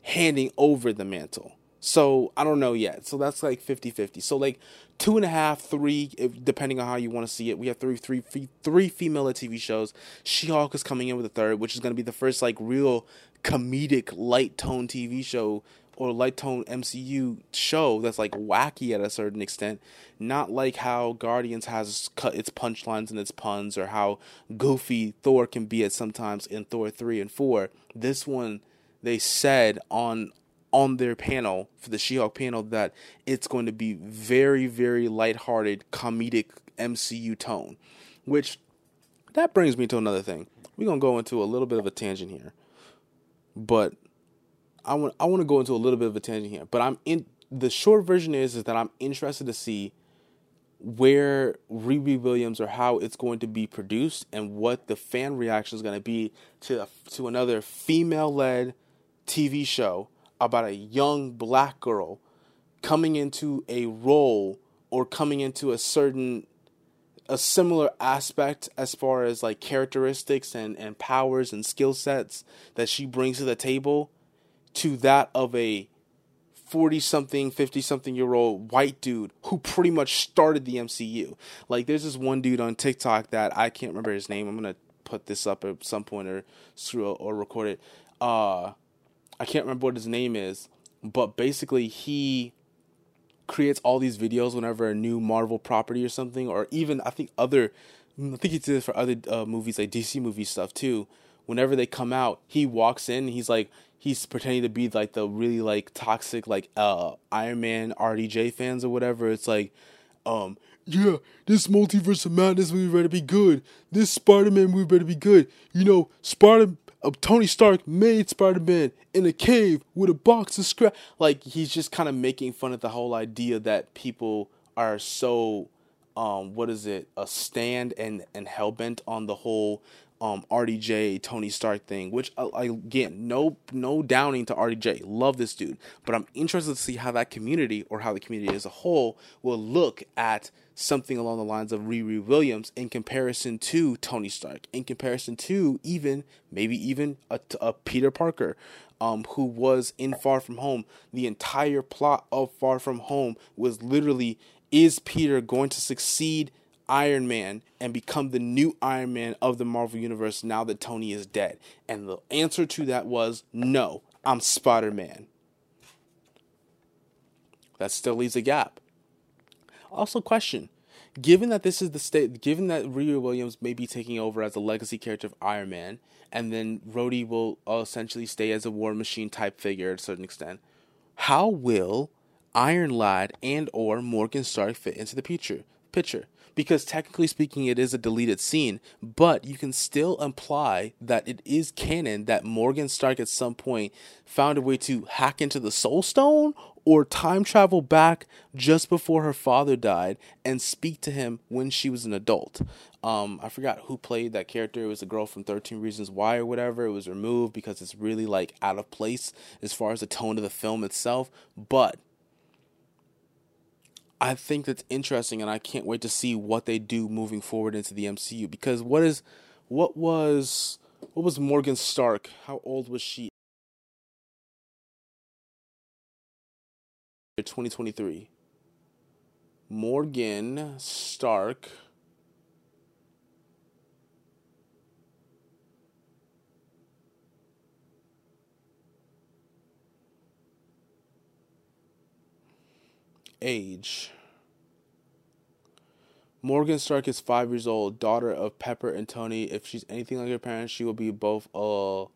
handing over the mantle. So I don't know yet. So that's like 50 50. So like two and a half, three, if, depending on how you want to see it. We have three, three, three, three female TV shows. She Hulk is coming in with a third, which is going to be the first like real comedic light tone TV show or light tone MCU show that's like wacky at a certain extent. Not like how Guardians has cut its punchlines and its puns, or how goofy Thor can be at sometimes in Thor three and four. This one they said on on their panel for the She-Hulk panel that it's going to be very very lighthearted comedic MCU tone, which that brings me to another thing. We're going to go into a little bit of a tangent here. But I want I want to go into a little bit of a tangent here, but I'm in the short version is is that I'm interested to see where Riri Williams or how it's going to be produced and what the fan reaction is going to be to to another female led TV show about a young black girl coming into a role or coming into a certain a similar aspect as far as like characteristics and, and powers and skill sets that she brings to the table to that of a 40 something 50 something year old white dude who pretty much started the MCU like there's this one dude on TikTok that I can't remember his name. I'm going to put this up at some point or screw or record it. Uh I can't remember what his name is, but basically he creates all these videos whenever a new Marvel property or something, or even I think other, I think he did this for other uh, movies like DC movie stuff too. Whenever they come out, he walks in. he's like he's pretending to be like the really like toxic like uh Iron Man RDJ fans or whatever. It's like, um, yeah, this multiverse of madness movie better be good. This Spider Man movie better be good. You know, Spider Tony Stark made Spider Man in a cave with a box of scrap. Like he's just kind of making fun of the whole idea that people are so, um, what is it, a stand and and hell bent on the whole um, RDJ Tony Stark thing, which uh, again, no no downing to RDJ, love this dude, but I'm interested to see how that community or how the community as a whole will look at something along the lines of Riri Williams in comparison to Tony Stark, in comparison to even maybe even a, a Peter Parker, um, who was in Far From Home. The entire plot of Far From Home was literally: is Peter going to succeed Iron Man and become the new Iron Man of the Marvel Universe now that Tony is dead? And the answer to that was no, I'm Spider Man. That still leaves a gap. Also, question given that this is the state, given that Riri Williams may be taking over as a legacy character of Iron Man, and then Rhodey will essentially stay as a War Machine type figure to a certain extent, how will Iron Lad and or Morgan Stark fit into the picture? Picture because technically speaking it is a deleted scene but you can still imply that it is canon that morgan stark at some point found a way to hack into the soul stone or time travel back just before her father died and speak to him when she was an adult. Um, i forgot who played that character. It was a girl from 13 reasons why or whatever. It was removed because it's really like out of place as far as the tone of the film itself but I think that's interesting, and I can't wait to see what they do moving forward into the MCU. Because what is, what was, what was Morgan Stark? How old was she? 2023. Morgan Stark. Age. Morgan Stark is five years old, daughter of Pepper and Tony. If she's anything like her parents, she will be both a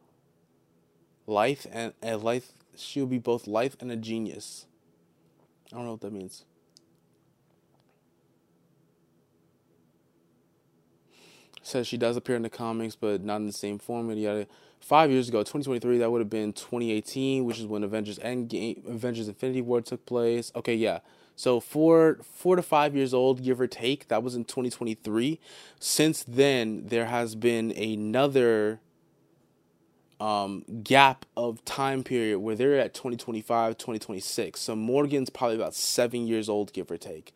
life and a life. She will be both life and a genius. I don't know what that means. Says she does appear in the comics, but not in the same format. Yada. Five years ago, 2023, that would have been 2018, which is when Avengers Endgame, Avengers Infinity War took place. Okay, yeah. So four four to five years old, give or take. That was in 2023. Since then, there has been another um, gap of time period where they're at 2025, 2026. So Morgan's probably about seven years old, give or take.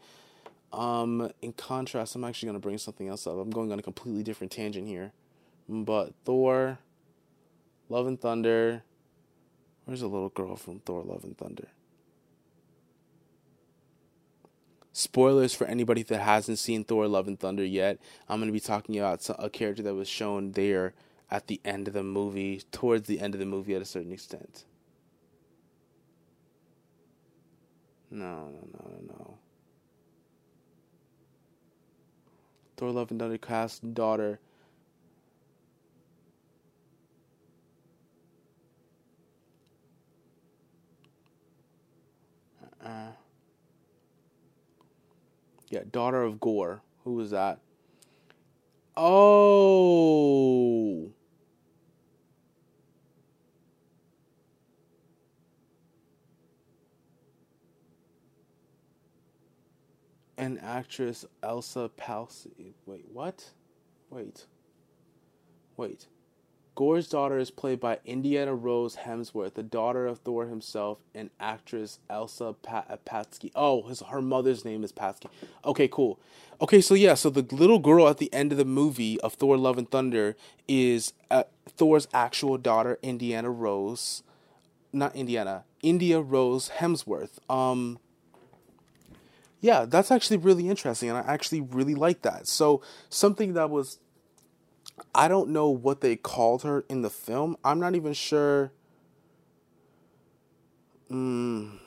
Um, in contrast, I'm actually gonna bring something else up. I'm going on a completely different tangent here, but Thor, Love and Thunder. Where's a little girl from Thor: Love and Thunder? spoilers for anybody that hasn't seen Thor Love and Thunder yet. I'm going to be talking about a character that was shown there at the end of the movie, towards the end of the movie at a certain extent. No, no, no, no, no. Thor Love and Thunder cast daughter. Uh, yeah, daughter of Gorr. Who was that? Oh. An actress Elsa Palcy. Wait, what? Wait. Wait. Gorr's daughter is played by Indiana Rose Hemsworth, the daughter of Thor himself, and actress Elsa Patsky. Oh, his her mother's name is Patsky. Okay, cool. Okay, so yeah, so the little girl at the end of the movie of Thor: Love and Thunder is uh, Thor's actual daughter, Indiana Rose, not Indiana, India Rose Hemsworth. Um, yeah, that's actually really interesting, and I actually really like that. So something that was I don't know what they called her in the film. I'm not even sure. Mm.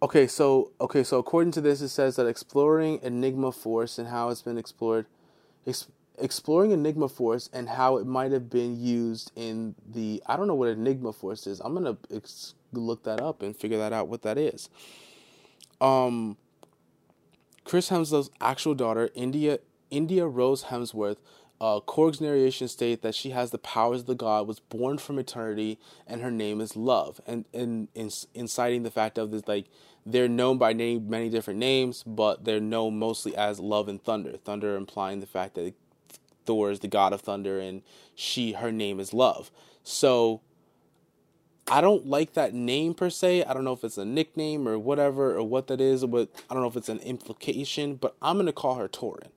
Okay, so okay, so according to this, it says that exploring Enigma Force and how it's been explored, ex- exploring Enigma Force and how it might have been used in the I don't know what Enigma Force is. I'm gonna ex- look that up and figure that out what that is. Um, Chris Hemsworth's actual daughter, India India Rose Hemsworth, uh, Korg's narration state that she has the powers of the god, was born from eternity, and her name is Love, and and, and inciting the fact of this like they're known by name, many different names, but they're known mostly as Love and Thunder. Thunder implying the fact that Thor is the god of thunder, and she her name is Love. So I don't like that name per se. I don't know if it's a nickname or whatever or what that is, but I don't know if it's an implication, but I'm going to call her Torunn.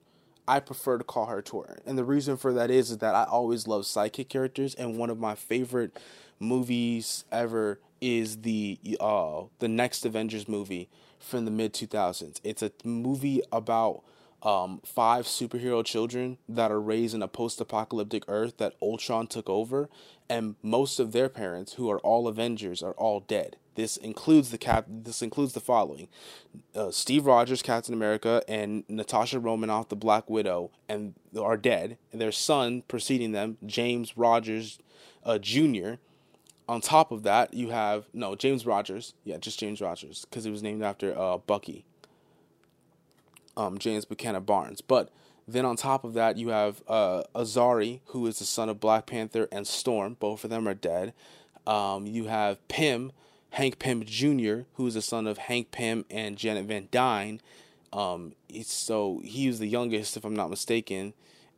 I prefer to call her Torunn. And the reason for that is, is that I always love sidekick characters, and one of my favorite movies ever is the uh the next Avengers movie from the mid 2000s. It's a movie about um, five superhero children that are raised in a post-apocalyptic Earth that Ultron took over, and most of their parents, who are all Avengers, are all dead. This includes the cap. This includes the following: uh, Steve Rogers, Captain America, and Natasha Romanoff, the Black Widow, and are dead. And their son preceding them, James Rogers, uh, Jr. On top of that, you have no James Rogers. Yeah, just James Rogers because he was named after uh, Bucky. Um, James Buchanan Barnes, but then on top of that, you have uh, Azari, who is the son of Black Panther and Storm. Both of them are dead. Um, you have Pym, Hank Pym Jr., who is the son of Hank Pym and Janet Van Dyne. Um, so he was the youngest, if I'm not mistaken.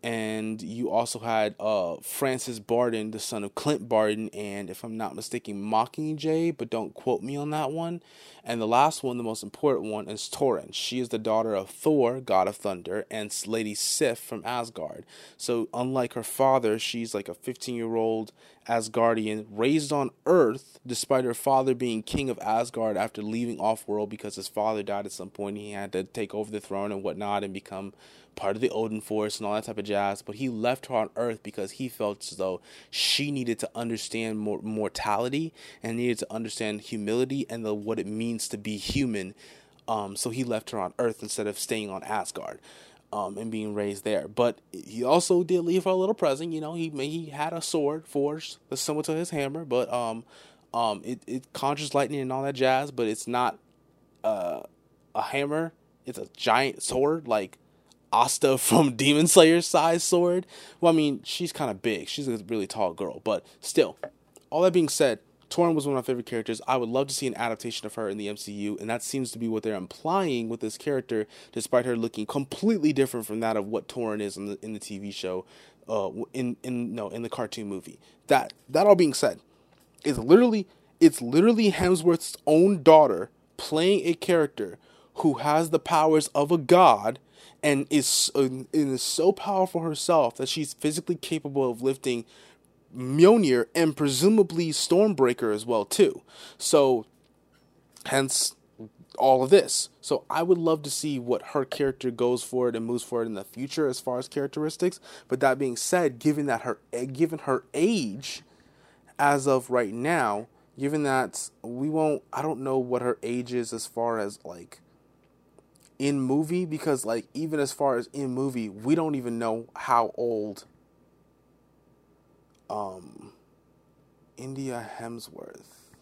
And you also had uh, Francis Barton, the son of Clint Barton, and if I'm not mistaken, Mockingjay, but don't quote me on that one. And the last one, the most important one, is Torunn. She is the daughter of Thor, god of thunder, and Lady Sif from Asgard. So, unlike her father, she's like a 15 year old Asgardian raised on Earth, despite her father being king of Asgard after leaving off world because his father died at some point. He had to take over the throne and whatnot and become part of the Odin Force and all that type of jazz. But he left her on Earth because he felt as though she needed to understand more mortality and needed to understand humility and the what it means to be human. Um, so he left her on Earth instead of staying on Asgard. Um, and being raised there, but he also did leave her a little present. You know, he he had a sword forged that's similar to his hammer, but um, um, it it conjures lightning and all that jazz, but it's not uh, a hammer. It's a giant sword, like Asta from Demon Slayer's size sword. Well, I mean, she's kind of big. She's a really tall girl, but still. All that being said, Torunn was one of my favorite characters. I would love to see an adaptation of her in the MCU, and that seems to be what they're implying with this character, despite her looking completely different from that of what Torunn is in the in the TV show, uh, in in no in the cartoon movie. That that all being said, it's literally it's literally Hemsworth's own daughter playing a character who has the powers of a god and is uh, is so powerful herself that she's physically capable of lifting Mjolnir and presumably Stormbreaker as well too. So hence all of this. So I would love to see what her character goes forward and moves forward in the future as far as characteristics. But that being said, given that her eh, given her age as of right now, given that we won't I don't know what her age is as far as like in movie because like even as far as in movie, we don't even know how old um India Hemsworth.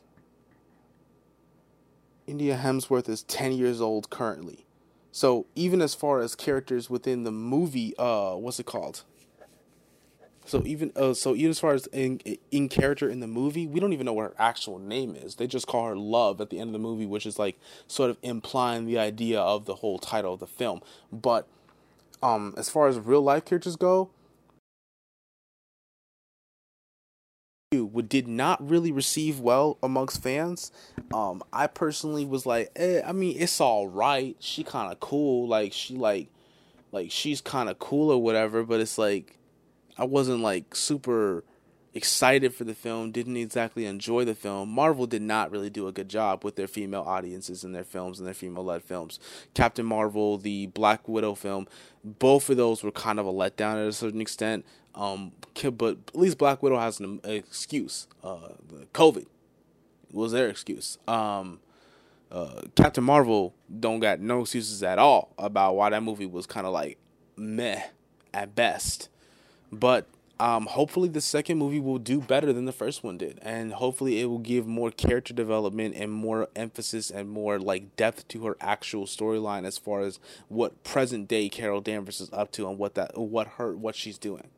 India Hemsworth is 10 years old currently. So even as far as characters within the movie, uh, what's it called? So even uh, so even as far as in in character in the movie, we don't even know what her actual name is. They just call her Love at the end of the movie, which is like sort of implying the idea of the whole title of the film. But um, as far as real life characters go, did not really receive well amongst fans. Um, I personally was like, eh, I mean, it's all right. She kind of cool, like she like, like she's kind of cool or whatever. But it's like I wasn't like super excited for the film, didn't exactly enjoy the film. Marvel did not really do a good job with their female audiences in their films and their female led films. Captain Marvel, the Black Widow film, both of those were kind of a letdown at a certain extent. Um, but at least Black Widow has an excuse. Uh, COVID was their excuse. Um, uh, Captain Marvel don't got no excuses at all about why that movie was kind of like meh at best. But um, hopefully the second movie will do better than the first one did, and hopefully it will give more character development and more emphasis and more like depth to her actual storyline as far as what present day Carol Danvers is up to and what that what her what she's doing.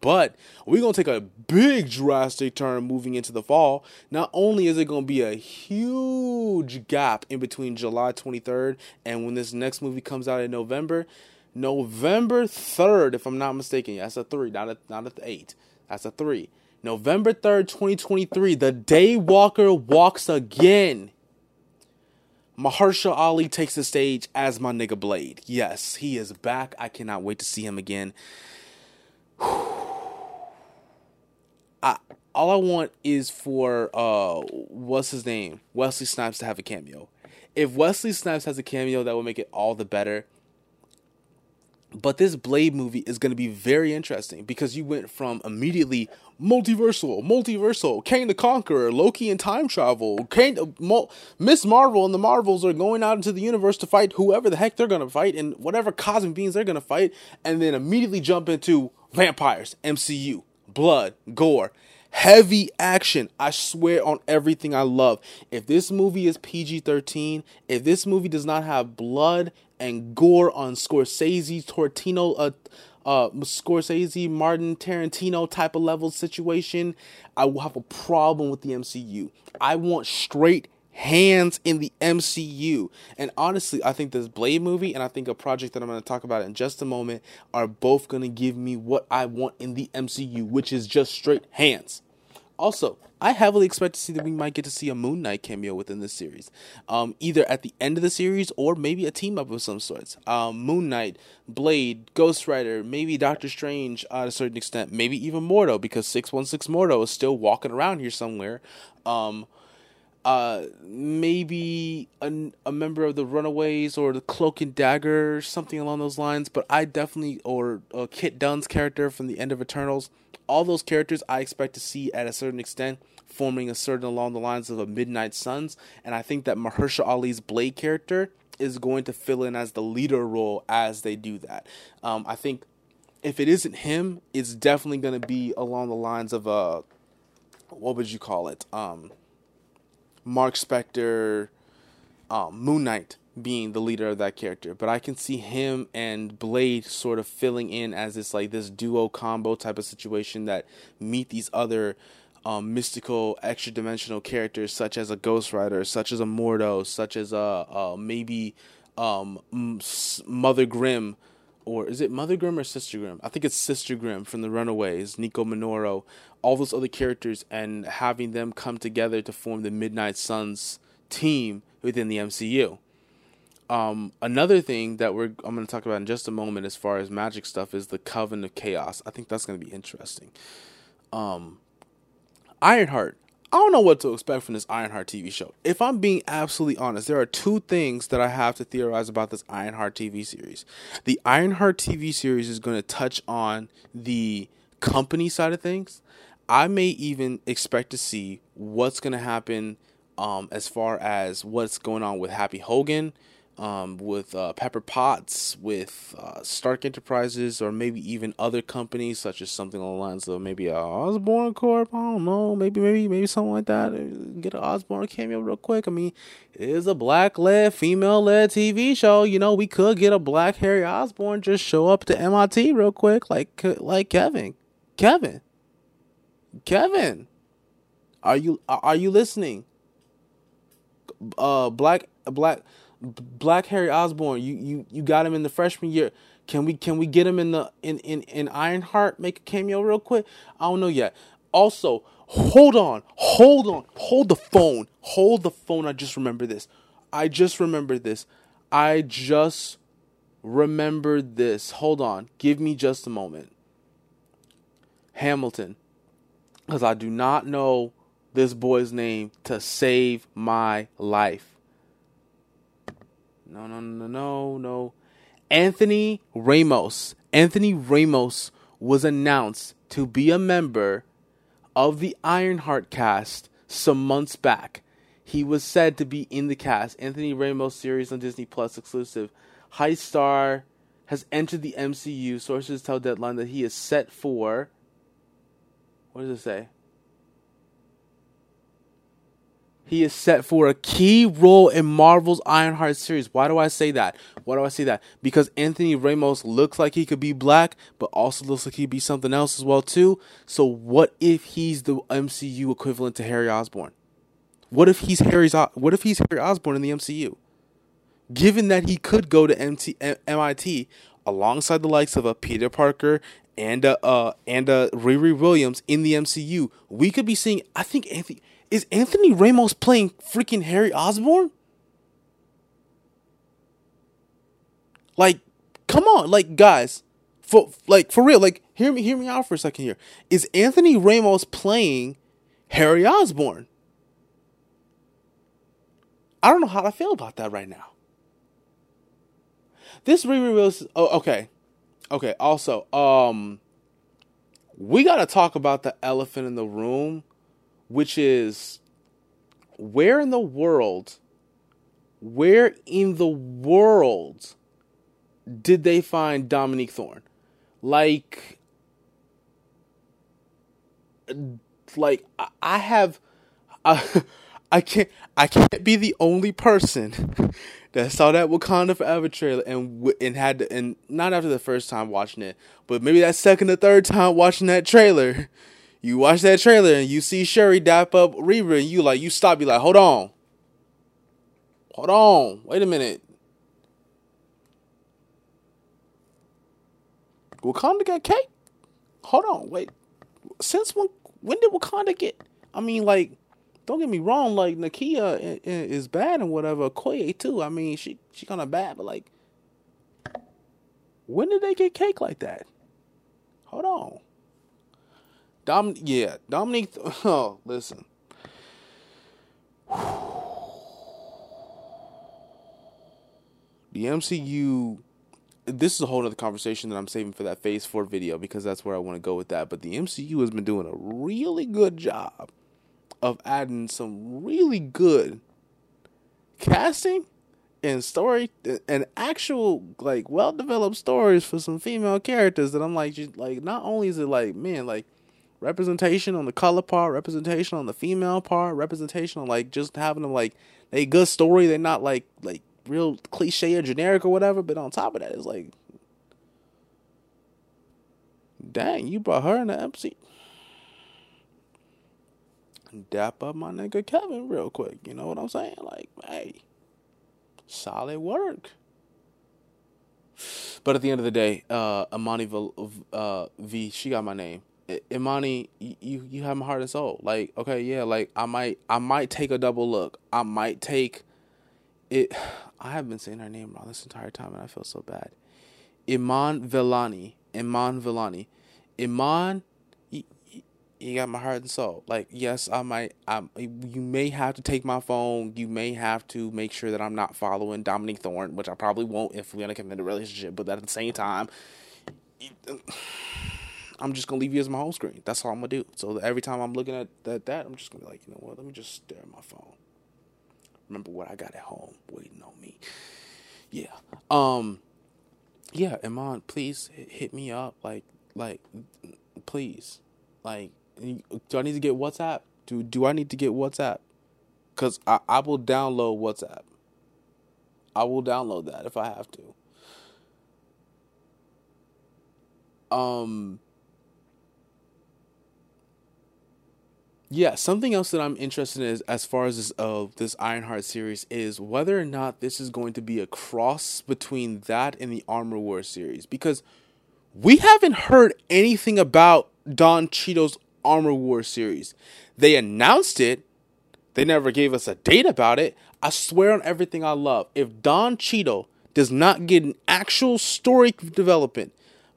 But we're gonna take a big drastic turn moving into the fall. Not only is it gonna be a huge gap in between July 23rd and when this next movie comes out in November, November 3rd, if I'm not mistaken. That's a three, not a not a eight. That's a three. November 3rd, 2023, the Daywalker walks again. Mahershala Ali takes the stage as my nigga Blade. Yes, he is back. I cannot wait to see him again. I all I want is for uh what's his name Wesley Snipes to have a cameo. If Wesley Snipes has a cameo, that will make it all the better. But this Blade movie is going to be very interesting because you went from immediately multiversal, multiversal, Kang the Conqueror, Loki and time travel, Kang, Miss Marvel and the Marvels are going out into the universe to fight whoever the heck they're going to fight and whatever cosmic beings they're going to fight, and then immediately jump into vampires, MCU, blood, gore, heavy action. I swear on everything I love. If this movie is PG 13, if this movie does not have blood and gore on Scorsese, Tortino, uh, uh, Scorsese, Martin, Tarantino type of level situation, I will have a problem with the MCU. I want straight hands in the MCU. And honestly, I think this Blade movie and I think a project that I'm going to talk about in just a moment are both going to give me what I want in the MCU, which is just straight hands. Also, I heavily expect to see that we might get to see a Moon Knight cameo within this series, um, either at the end of the series or maybe a team up of some sorts. Um, Moon Knight, Blade, Ghost Rider, maybe Doctor Strange uh, at a certain extent, maybe even Mordo because six one six Mordo is still walking around here somewhere. Um, uh, maybe a, a member of the Runaways or the Cloak and Dagger, something along those lines. But I definitely, or uh, Kit Dunn's character from the end of Eternals, all those characters I expect to see at a certain extent forming a certain along the lines of a Midnight Suns. And I think that Mahershala Ali's Blade character is going to fill in as the leader role as they do that. Um, I think if it isn't him, it's definitely going to be along the lines of a, what would you call it? Um, Marc Spector, um, Moon Knight being the leader of that character. But I can see him and Blade sort of filling in as this like this duo combo type of situation that meet these other um, mystical, extra dimensional characters such as a Ghost Rider, such as a Mordo, such as a, maybe um, Mother Grimm. Or is it Mother Grimm or Sister Grimm? I think it's Sister Grimm from the Runaways, Nico Minoru, all those other characters, and having them come together to form the Midnight Suns team within the MCU. Um, another thing that we're I'm going to talk about in just a moment, as far as magic stuff, is the Coven of Chaos. I think that's going to be interesting. Um, Ironheart. I don't know what to expect from this Ironheart TV show. If I'm being absolutely honest, there are two things that I have to theorize about this Ironheart TV series. The Ironheart TV series is going to touch on the company side of things. I may even expect to see what's going to happen um, as far as what's going on with Happy Hogan um, with uh, Pepper Potts, with uh, Stark Enterprises, or maybe even other companies such as something along the lines of maybe a Osborn Corp. I don't know, maybe maybe maybe something like that. Get an Osborn cameo real quick. I mean, it is a black led, female led TV show. You know, we could get a black Harry Osborn just show up to MIT real quick, like like Kevin, Kevin, Kevin. Are you are you listening? Uh, black black Black Harry Osborn, you you you got him in the freshman year. Can we can we get him in the in in in Ironheart? Make a cameo real quick. I don't know yet. Also, hold on, hold on, hold the phone, hold the phone. I just remember this. I just remember this. I just remembered this. Hold on, give me just a moment. Hamilton, because I do not know this boy's name to save my life. No, no, no, no, no. Anthony Ramos. Anthony Ramos was announced to be a member of the Ironheart cast some months back. He was said to be in the cast. Anthony Ramos series on Disney Plus exclusive. High Star has entered the MCU. Sources tell Deadline that he is set for. What does it say? He is set for a key role in Marvel's Ironheart series. Why do I say that? Why do I say that? Because Anthony Ramos looks like he could be black, but also looks like he'd be something else as well too. So what if he's the MCU equivalent to Harry Osborn? What if he's Harry's? What if he's Harry Osborn in the MCU? Given that he could go to MT, MIT alongside the likes of a Peter Parker and a uh, and a Riri Williams in the MCU, we could be seeing. I think Anthony is Anthony Ramos playing freaking Harry Osborn? Like, come on, like guys, for like for real, like hear me hear me out for a second here. Is Anthony Ramos playing Harry Osborn? I don't know how to feel about that right now. This Riri was oh okay. Okay, also, um we got to talk about the elephant in the room, which is where in the world where in the world did they find Dominique Thorne? Like, like I have, I, I can't, I can't be the only person that saw that Wakanda Forever trailer and and had to, and not after the first time watching it, but maybe that second or third time watching that trailer. You watch that trailer and you see Shuri dap up Riri and you like you stop, you like, hold on, hold on, wait a minute. Wakanda got cake? Hold on, wait. Since when? When did Wakanda get? I mean, like, don't get me wrong. Like, Nakia is bad and whatever. Koye too. I mean, she she kind of bad, but like, when did they get cake like that? Hold on. Dom, yeah, Dominique. Oh, listen. The MCU this is a whole other conversation that I'm saving for that phase four video because that's where I want to go with that. But the MCU has been doing a really good job of adding some really good casting and story and actual like well developed stories for some female characters that I'm like just like not only is it like man like representation on the color part, representation on the female part, representation on like just having them like a good story. They're not like like real cliche or generic or whatever. But on top of that, it's like, dang, you brought her in the MC. Dap up my nigga Kevin real quick. You know what I'm saying? Like, hey, solid work. But at the end of the day, uh, Imani v, uh, v, she got my name. Imani, you you have my heart and soul. Like, okay, yeah, like I might I might take a double look. I might take it. I have been saying her name wrong this entire time, and I feel so bad. Iman Vellani. Iman Vellani. Iman, you, you got my heart and soul. Like, yes, I might. I you may have to take my phone. You may have to make sure that I'm not following Dominique Thorne, which I probably won't if we're gonna commit a relationship. But at the same time, I'm just gonna leave you as my home screen. That's all I'm gonna do. So every time I'm looking at that, that I'm just gonna be like, you know what? Let me just stare at my phone remember what I got at home waiting on me. Yeah. Um yeah, Iman, please hit me up like like please. Like do I need to get WhatsApp? Do do I need to get WhatsApp? Cuz I I will download WhatsApp. I will download that if I have to. Um Yeah, something else that I'm interested in is, as far as this uh, this Ironheart series is whether or not this is going to be a cross between that and the Armor War series because we haven't heard anything about Don Cheadle's Armor War series. They announced it, they never gave us a date about it. I swear on everything I love, if Don Cheadle does not get an actual story development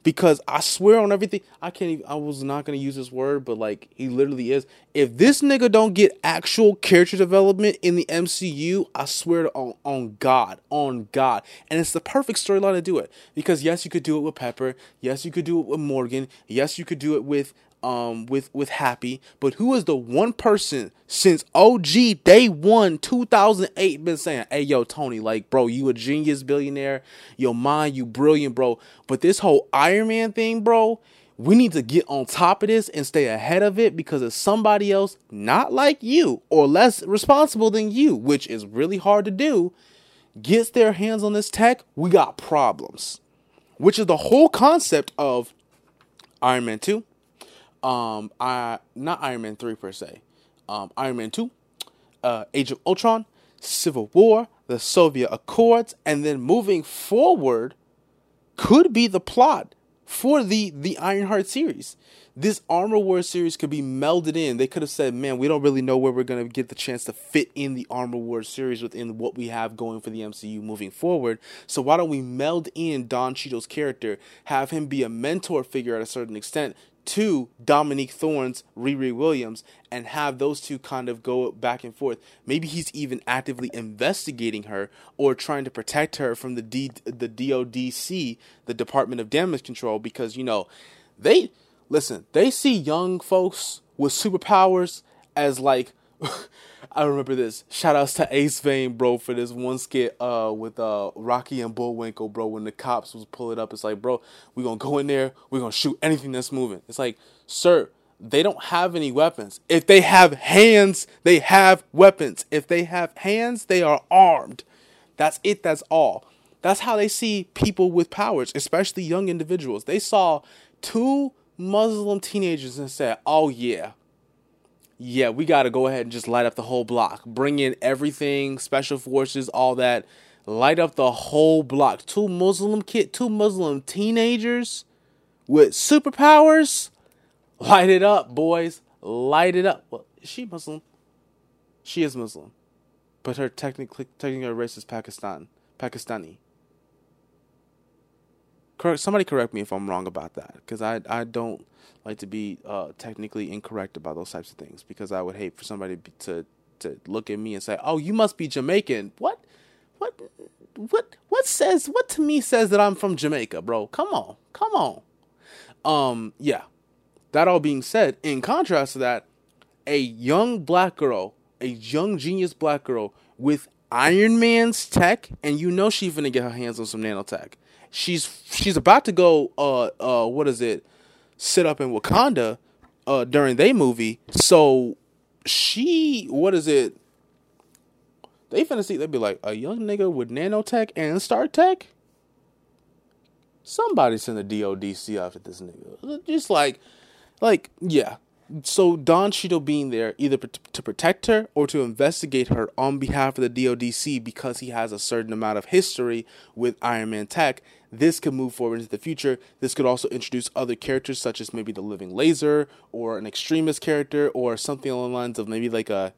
because I swear on everything, I can't even, I was not to use this word, but like he literally is. If this nigga don't get actual character development in the MCU, I swear on, on God, on God. And it's the perfect storyline to do it. Because yes, you could do it with Pepper. Yes, you could do it with Morgan. Yes, you could do it with um with with Happy, but who is the one person since OG day one 2008 been saying, "Hey yo Tony, like bro, you a genius billionaire, your mind you brilliant, bro." But this whole Iron Man thing, bro, we need to get on top of this and stay ahead of it because if somebody else not like you or less responsible than you, which is really hard to do, gets their hands on this tech, we got problems. Which is the whole concept of Iron Man 2, um, I not Iron Man three per se, um, Iron Man two, uh, Age of Ultron, Civil War, the Sokovia Accords, and then moving forward could be the plot for the the Ironheart series. This Armor Wars series could be melded in. They could have said, "Man, we don't really know where we're going to get the chance to fit in the Armor Wars series within what we have going for the MCU moving forward. So why don't we meld in Don Cheadle's character, have him be a mentor figure at a certain extent to Dominique Thorne's Riri Williams and have those two kind of go back and forth. Maybe he's even actively investigating her or trying to protect her from the D, the DODC, the Department of Damage Control, because you know they listen. They see young folks with superpowers as like I remember this. Shout outs to Ace Vane, bro, for this one skit uh with uh Rocky and Bullwinkle, bro, when the cops was pulling up. It's like, bro, we gonna go in there, we gonna shoot anything that's moving. It's like, sir, they don't have any weapons. If they have hands, they have weapons. If they have hands, they are armed. That's it, that's all. That's how they see people with powers, especially young individuals. They saw two Muslim teenagers and said, Oh yeah, yeah, we got to go ahead and just light up the whole block. Bring in everything, special forces, all that. Light up the whole block. Two Muslim kid, two Muslim teenagers with superpowers. Light it up, boys. Light it up. Well, is she Muslim? She is Muslim, but her technically technically race is Pakistan, Pakistani. Correct. Somebody correct me if I'm wrong about that, because I I don't like to be uh, technically incorrect about those types of things because I would hate for somebody to to look at me and say, "Oh, you must be Jamaican." What? What? What? What says? What to me says that I'm from Jamaica, bro? Come on, come on. Um, yeah. That all being said, in contrast to that, a young black girl, a young genius black girl with Iron Man's tech, and you know she's gonna get her hands on some nanotech. She's she's about to go. Uh, uh, what is it? sit up in Wakanda uh, during their movie. So she, what is it? They finna see. They'd be like a young nigga with nanotech and Stark tech. Somebody send the DODC after this nigga. Just like, like yeah. So Don Cheadle being there either to protect her or to investigate her on behalf of the DODC because he has a certain amount of history with Iron Man tech this could move forward into the future. This could also introduce other characters, such as maybe the Living Laser or an extremist character or something along the lines of maybe like a,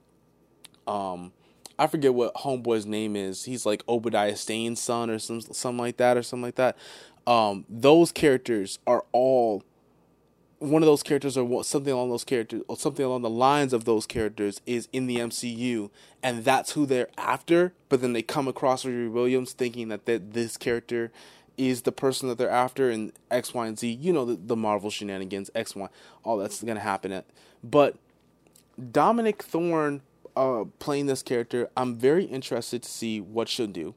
um, I forget what Homeboy's name is. He's like Obadiah Stane's son or some something like that or something like that. Um, those characters are all one of those characters or something along those characters or something along the lines of those characters is in the MCU and that's who they're after but then they come across Riri Williams thinking that, that this character is the person that they're after and X, Y, and Z. You know the, the Marvel shenanigans, X, Y, all that's gonna happen. At, but Dominique Thorne uh, playing this character, I'm very interested to see what she'll do.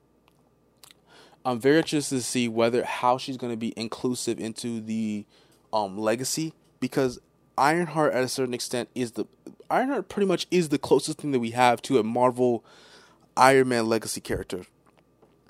I'm very interested to see whether how she's to be inclusive into the um, legacy because Ironheart at a certain extent is the Ironheart pretty much is the closest thing that we have to a Marvel Iron Man legacy character.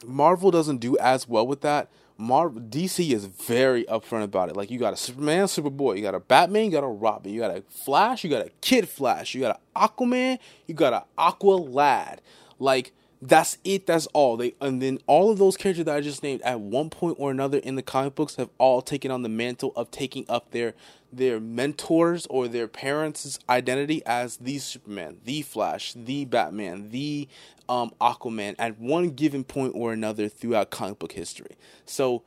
Marvel doesn't do as well with that. Marvel DC is very upfront about it. Like you got a Superman, Superboy, you got a Batman, you got a Robin, you got a Flash, you got a Kid Flash, you got an Aquaman, you got an Aqua Lad. Like that's it. That's all. They and then all of those characters that I just named at one point or another in the comic books have all taken on the mantle of taking up their their mentors or their parents' identity as the Superman, the Flash, the Batman, the um, Aquaman at one given point or another throughout comic book history. So